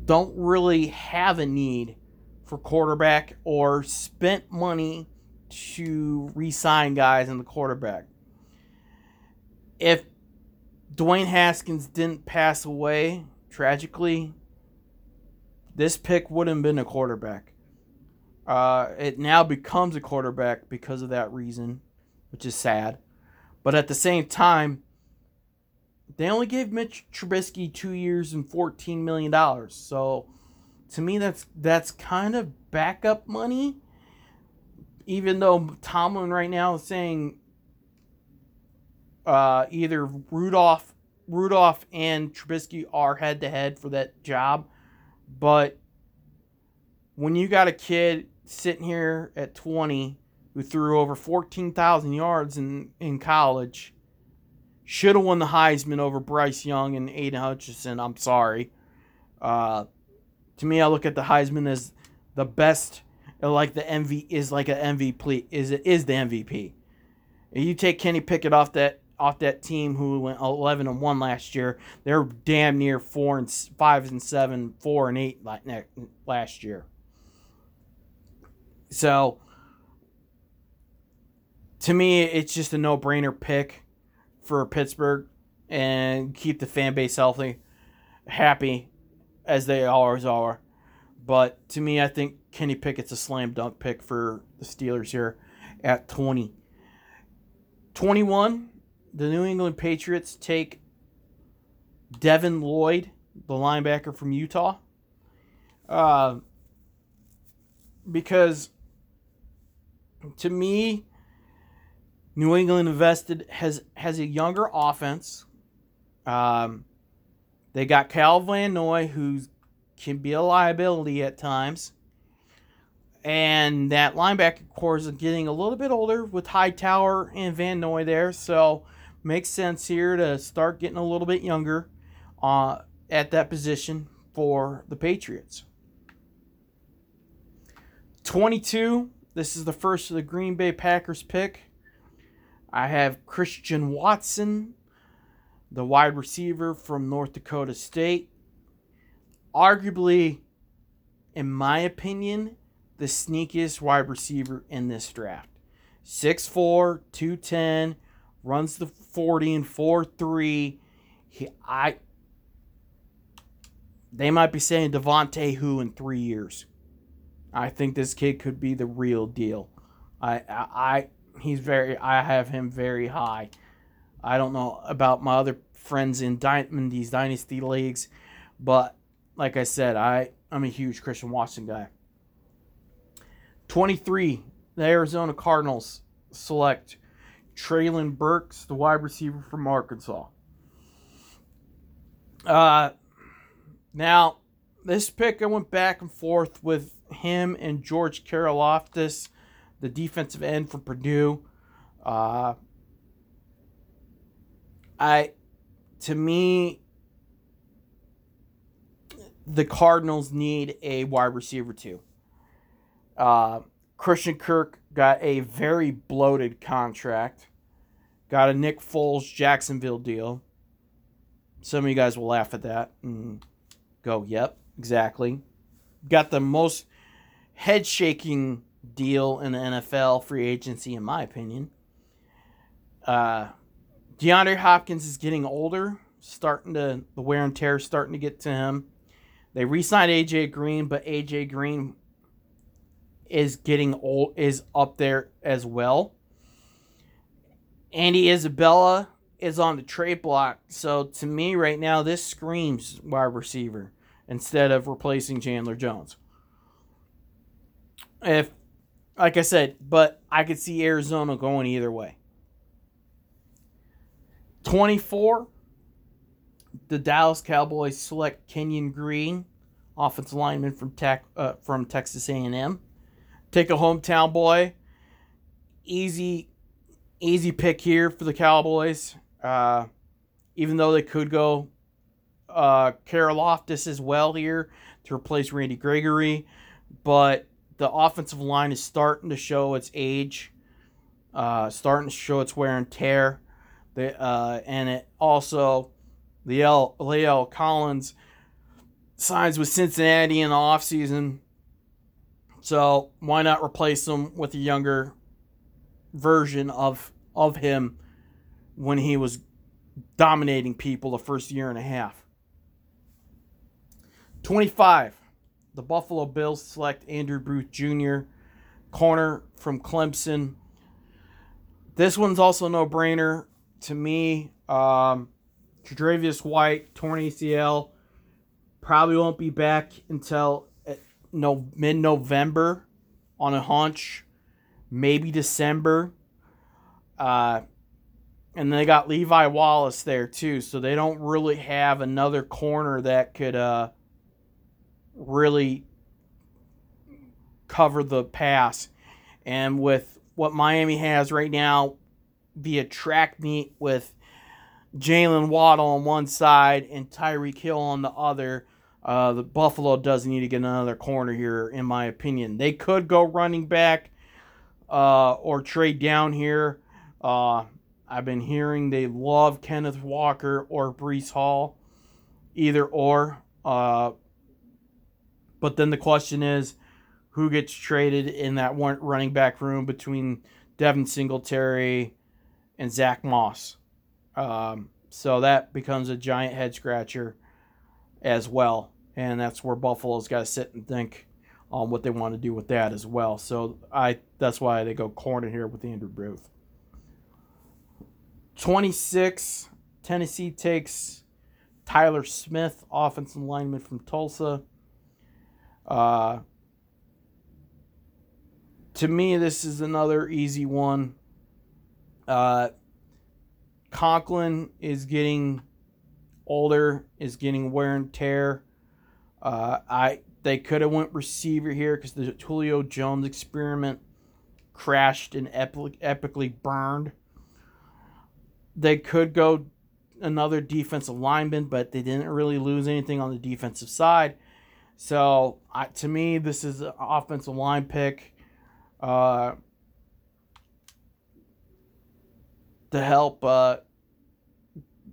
don't really have a need for quarterback or spent money to re-sign guys in the quarterback. If Dwayne Haskins didn't pass away tragically, this pick wouldn't have been a quarterback. Uh, it now becomes a quarterback because of that reason, which is sad. But at the same time, they only gave Mitch Trubisky two years and fourteen million dollars. So to me that's that's kind of backup money. Even though Tomlin right now is saying uh, either Rudolph Rudolph and Trubisky are head to head for that job, but when you got a kid sitting here at 20 who threw over 14,000 yards in, in college, should have won the Heisman over Bryce Young and Aidan Hutchinson. I'm sorry. Uh, to me, I look at the Heisman as the best, like the MV is like an MVP is is the MVP. You take Kenny Pickett off that off that team who went 11 and 1 last year, they're damn near 4 and 5 and 7, 4 and 8 last year. So to me, it's just a no-brainer pick for Pittsburgh and keep the fan base healthy, happy as they always are. But to me, I think Kenny Pickett's a slam dunk pick for the Steelers here at 20. 21, the New England Patriots take Devin Lloyd, the linebacker from Utah. Uh, because to me, New England invested has has a younger offense. Um, they got Cal Van Noy, who can be a liability at times. And that linebacker corps is getting a little bit older with Hightower and Van Noy there. So makes sense here to start getting a little bit younger uh, at that position for the Patriots. 22. This is the first of the Green Bay Packers pick. I have Christian Watson, the wide receiver from North Dakota State. Arguably, in my opinion, the sneakiest wide receiver in this draft. 6'4, 210, runs the 40 and 4 3. He, I they might be saying Devontae who in three years. I think this kid could be the real deal. I, I, I he's very I have him very high. I don't know about my other friends in, in these dynasty leagues, but like I said, I I'm a huge Christian Watson guy. 23, the Arizona Cardinals select Treylon Burks, the wide receiver from Arkansas. Uh, now, this pick, I went back and forth with him and George Karlaftis, the defensive end for Purdue. Uh, I, to me, the Cardinals need a wide receiver too. Uh, Christian Kirk got a very bloated contract. Got a Nick Foles Jacksonville deal. Some of you guys will laugh at that and go, "Yep, exactly." Got the most head shaking deal in the NFL free agency, in my opinion. Uh, DeAndre Hopkins is getting older, starting to the wear and tear starting to get to him. They re-signed AJ Green, but AJ Green is getting old, is up there as well. Andy Isabella is on the trade block, so to me right now this screams wide receiver instead of replacing Chandler Jones. If, like I said, but I could see Arizona going either way. 24, the Dallas Cowboys select Kenyon Green, offensive lineman from tech, uh, from Texas A&M. Take a hometown boy. Easy, easy pick here for the Cowboys. Uh, even though they could go uh, Karlaftis as well here to replace Randy Gregory, but the offensive line is starting to show its age, uh, starting to show its wear and tear. The, uh, and it also, the L, La'el Collins signs with Cincinnati in the offseason. So why not replace him with a younger version of of him when he was dominating people the first year and a half? 25. The Buffalo Bills select Andrew Booth Jr., corner from Clemson. This one's also no brainer to me. Um, Tre'Davious White, torn ACL, probably won't be back until no mid November on a hunch, maybe December. Uh, and they got Levi Wallace there too, so they don't really have another corner that could uh, really cover the pass. And with what Miami has right now via track meet with Jaylen Waddle on one side and Tyreek Hill on the other, uh, the Buffalo does need to get another corner here, in my opinion. They could go running back uh, or trade down here. Uh, I've been hearing they love Kenneth Walker or Breece Hall, either or. Uh, but then the question is, who gets traded in that one running back room between Devin Singletary and Zach Moss? Um, so that becomes a giant head scratcher as well, and that's where Buffalo's got to sit and think on what they want to do with that as well. So I that's why they go corner here with Andrew Booth. 26, Tennessee takes Tyler Smith, offensive lineman from Tulsa. Uh, to me, this is another easy one Uh, Conklin is getting older, is getting wear and tear. Uh, I they could have went receiver here because the Julio Jones experiment crashed and epic, epically burned. They could go another defensive lineman, but they didn't really lose anything on the defensive side. So I, to me, this is an offensive line pick uh, to help uh,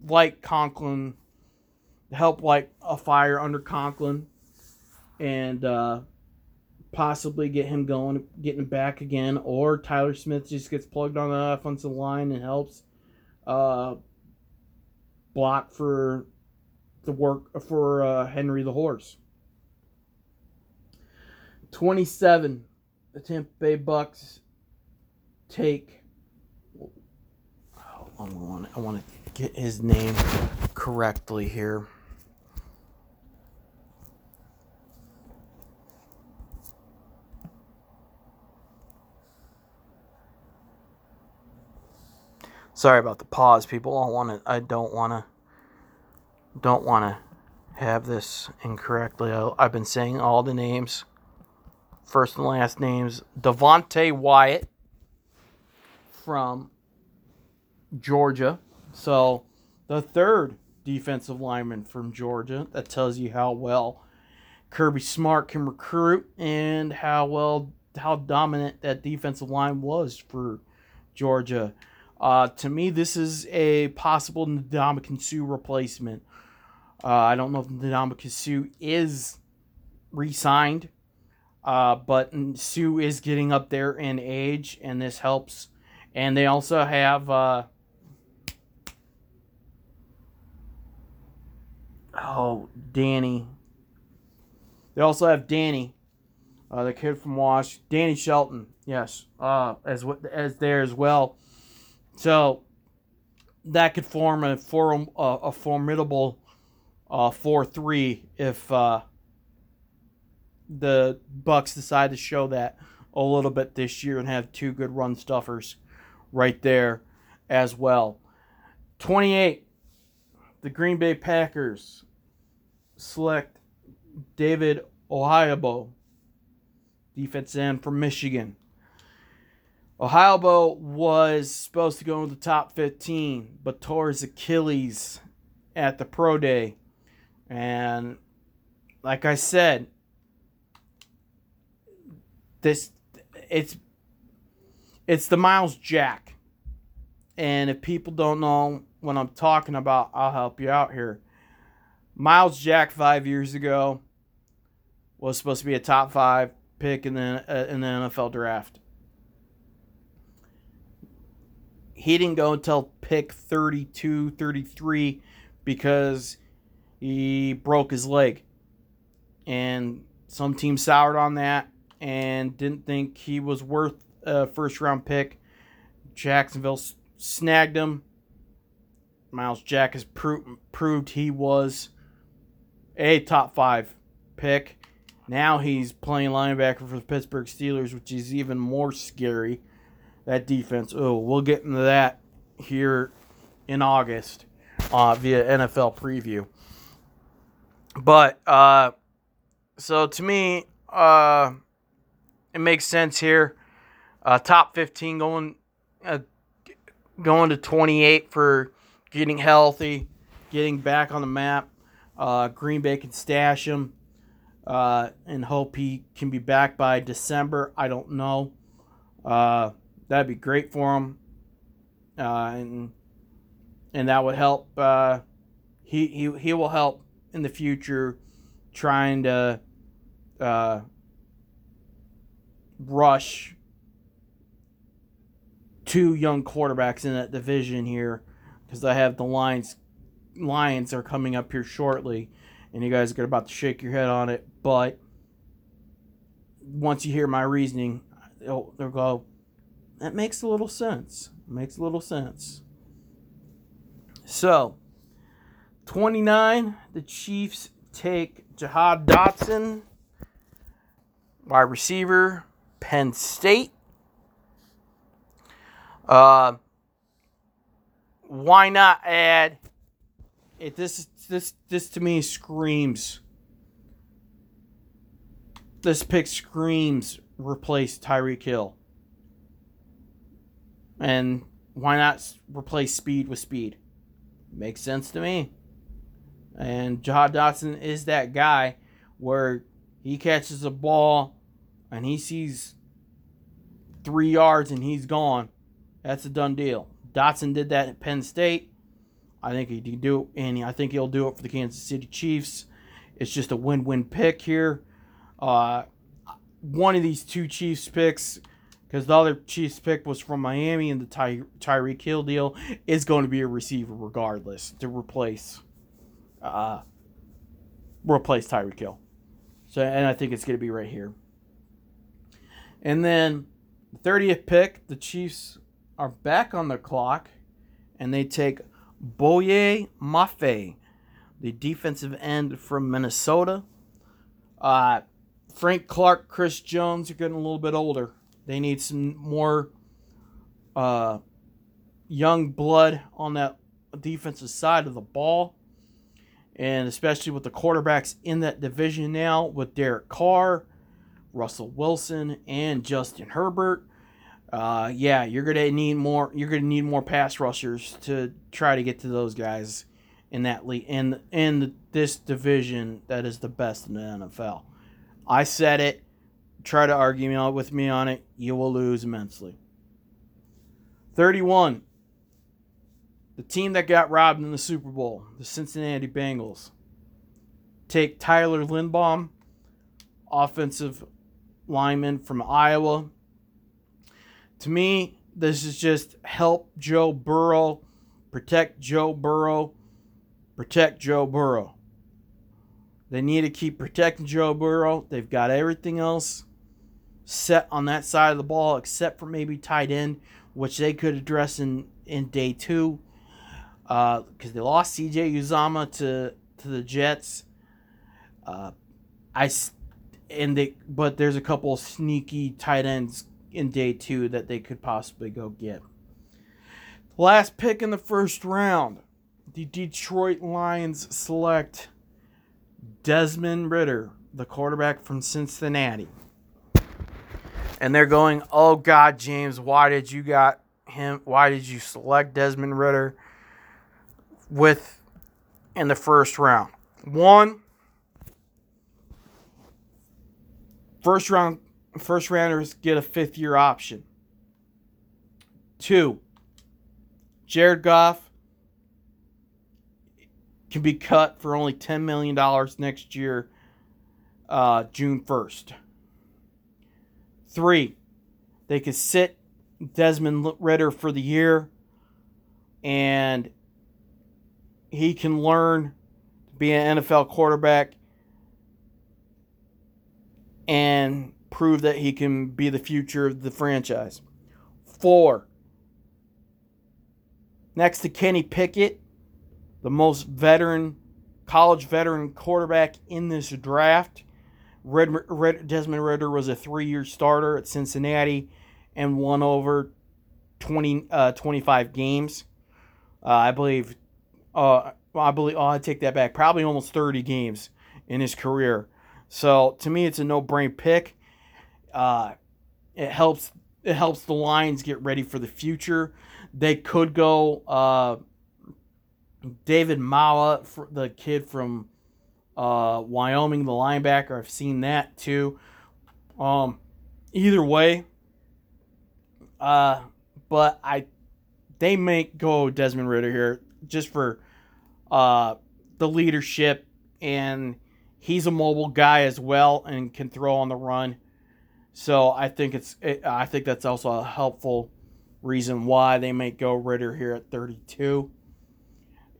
like Conklin, help like a fire under Conklin, and uh, possibly get him going, getting back again, or Tyler Smith just gets plugged on the offensive line and helps uh, block for the work for uh, Henry the horse. 27 the Tampa Bay Bucks take oh, I want I want to get his name correctly here. Sorry about the pause, people. I want to. I don't want to. Don't want to have this incorrectly. I, I've been saying all the names, first and last names. Devonte Wyatt from Georgia. So the third defensive lineman from Georgia. That tells you how well Kirby Smart can recruit and how well how dominant that defensive line was for Georgia. Uh, to me, this is a possible Ndamukong replacement. Uh, I don't know if Ndamukong is re-signed, uh, but Suh is getting up there in age, and this helps. And they also have uh, oh Danny. They also have Danny, uh, the kid from Wash, Danny Shelton. Yes, uh, as as there as well. So that could form a form a, formidable uh, four three if uh, the Bucks decide to show that a little bit this year and have two good run stuffers right there as well. Twenty eight, the Green Bay Packers select David Ojabo, defense end from Michigan. Ojabo was supposed to go in the top 15, but tore his Achilles at the pro day. And like I said, this it's it's the Myles Jack. And if people don't know what I'm talking about, I'll help you out here. Myles Jack 5 years ago was supposed to be a top 5 pick in the uh, in the NFL draft he didn't go until pick 32, 33 because he broke his leg. And some team soured on that and didn't think he was worth a first round pick. Jacksonville snagged him. Myles Jack has pro- proved he was a top five pick. Now he's playing linebacker for the Pittsburgh Steelers, which is even more scary that defense. Oh, we'll get into that here in August uh, via NFL preview. But uh, so to me, uh, it makes sense here. Uh, top 15 going uh, going to 28 for getting healthy, getting back on the map. Uh, Green Bay can stash him uh, and hope he can be back by December. I don't know. That'd be great for him, uh, and and that would help. Uh, he he he will help in the future, trying to uh, rush two young quarterbacks in that division here, because I have the Lions. Lions are coming up here shortly, and you guys are about to shake your head on it. But once you hear my reasoning, they'll, they'll go, that makes a little sense. Makes a little sense. So, 29, the Chiefs take Jahan Dotson, wide receiver, Penn State. Uh, why not add? It this this this to me screams. This pick screams replace Tyreek Hill. And why not replace speed with speed? Makes sense to me. And Jahan Dotson is that guy where he catches a ball and he sees three yards and he's gone. That's a done deal. Dotson did that at Penn State. I think he can do it, and I think he'll do it for the Kansas City Chiefs. It's just a win-win pick here. Uh, one of these two Chiefs picks, because the other Chiefs pick was from Miami, and the Ty- Tyreek Hill deal is going to be a receiver regardless to replace, uh, replace Tyreek Hill. So, and I think it's going to be right here. And then the 30th pick, the Chiefs are back on the clock, and they take Boye Mafe, the defensive end from Minnesota. Uh, Frank Clark, Chris Jones are getting a little bit older. They need some more uh, young blood on that defensive side of the ball. And especially with the quarterbacks in that division now, with Derek Carr, Russell Wilson, and Justin Herbert. Uh, yeah, you're gonna need more. You're gonna need more pass rushers to try to get to those guys in that league in in this division that is the best in the NFL. I said it. Try to argue me with me on it. You will lose immensely. 31. The team that got robbed in the Super Bowl, the Cincinnati Bengals. Take Tyler Linderbaum, offensive lineman from Iowa. To me, this is just help Joe Burrow, protect Joe Burrow, protect Joe Burrow. They need to keep protecting Joe Burrow. They've got everything else set on that side of the ball except for maybe tight end, which they could address in, in day two. Because uh, they lost CJ Uzomah to to the Jets. Uh, I and they but there's a couple sneaky tight ends in day two that they could possibly go get. Last pick in the first round, the Detroit Lions select Desmond Ridder, the quarterback from Cincinnati. And they're going, "Oh God, James, why did you got him? Why did you select Desmond Ridder with in the first round?" One, first round first rounders get a fifth year option. Two, Jared Goff can be cut for only $10 million next year, uh, June 1st. Three, they could sit Desmond Ridder for the year and he can learn to be an NFL quarterback and prove that he can be the future of the franchise. Four, next to Kenny Pickett, the most veteran, college veteran quarterback in this draft. Red, Red, Desmond Ridder was a three year starter at Cincinnati and won over 20, uh, 25 games. Uh, I believe, uh, I believe, oh, I take that back. Probably almost 30 games in his career. So to me, it's a no brain pick. Uh, it helps. It helps the Lions get ready for the future. They could go uh, David Mawa, the kid from uh, Wyoming, the linebacker. I've seen that too. Um, either way, uh, but I they may go Desmond Ridder here just for uh, the leadership, and he's a mobile guy as well and can throw on the run. So I think it's I think that's also a helpful reason why they may go Ridder here at 32.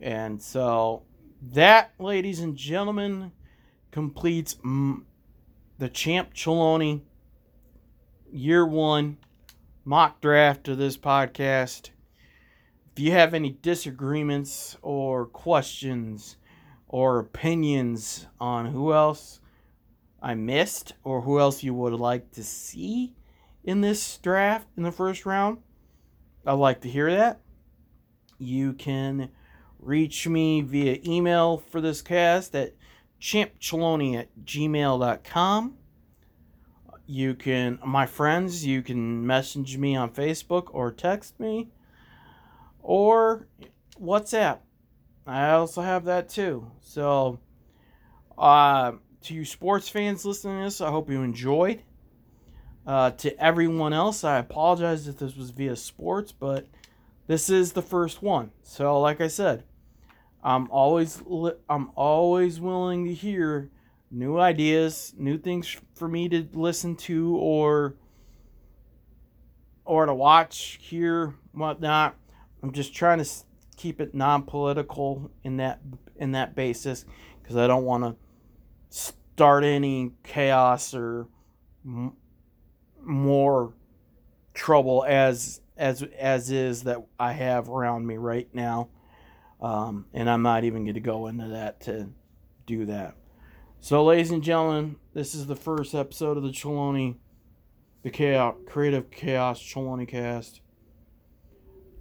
And so that, ladies and gentlemen, completes the Champ Chaloni year one mock draft of this podcast. If you have any disagreements or questions or opinions on who else I missed or who else you would like to see in this draft in the first round, I'd like to hear that. You can reach me via email for this cast at champchaloni at gmail.com. You can, my friends, you can message me on Facebook or text me or WhatsApp. I also have that too. So, uh, to you sports fans listening to this, I hope you enjoyed. Uh, to everyone else, I apologize if this was via sports, but this is the first one. So, like I said, I'm always li- I'm always willing to hear new ideas, new things for me to listen to or or to watch, hear, whatnot. I'm just trying to keep it non-political in that in that basis because I don't want to start any chaos or m- more trouble as as as is that I have around me right now. Um, and I'm not even going to go into that to do that. So, ladies and gentlemen, this is the first episode of the Chaloni, the Chaos, Creative Chaos Chaloni cast.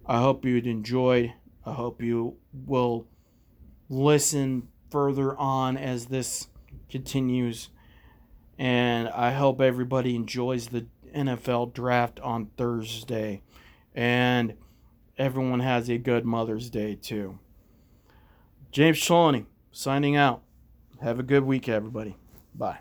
I hope you enjoyed. I hope you will listen further on as this continues. And I hope everybody enjoys the NFL draft on Thursday. And everyone has a good Mother's Day, too. James Chaloni signing out. Have a good week, everybody. Bye.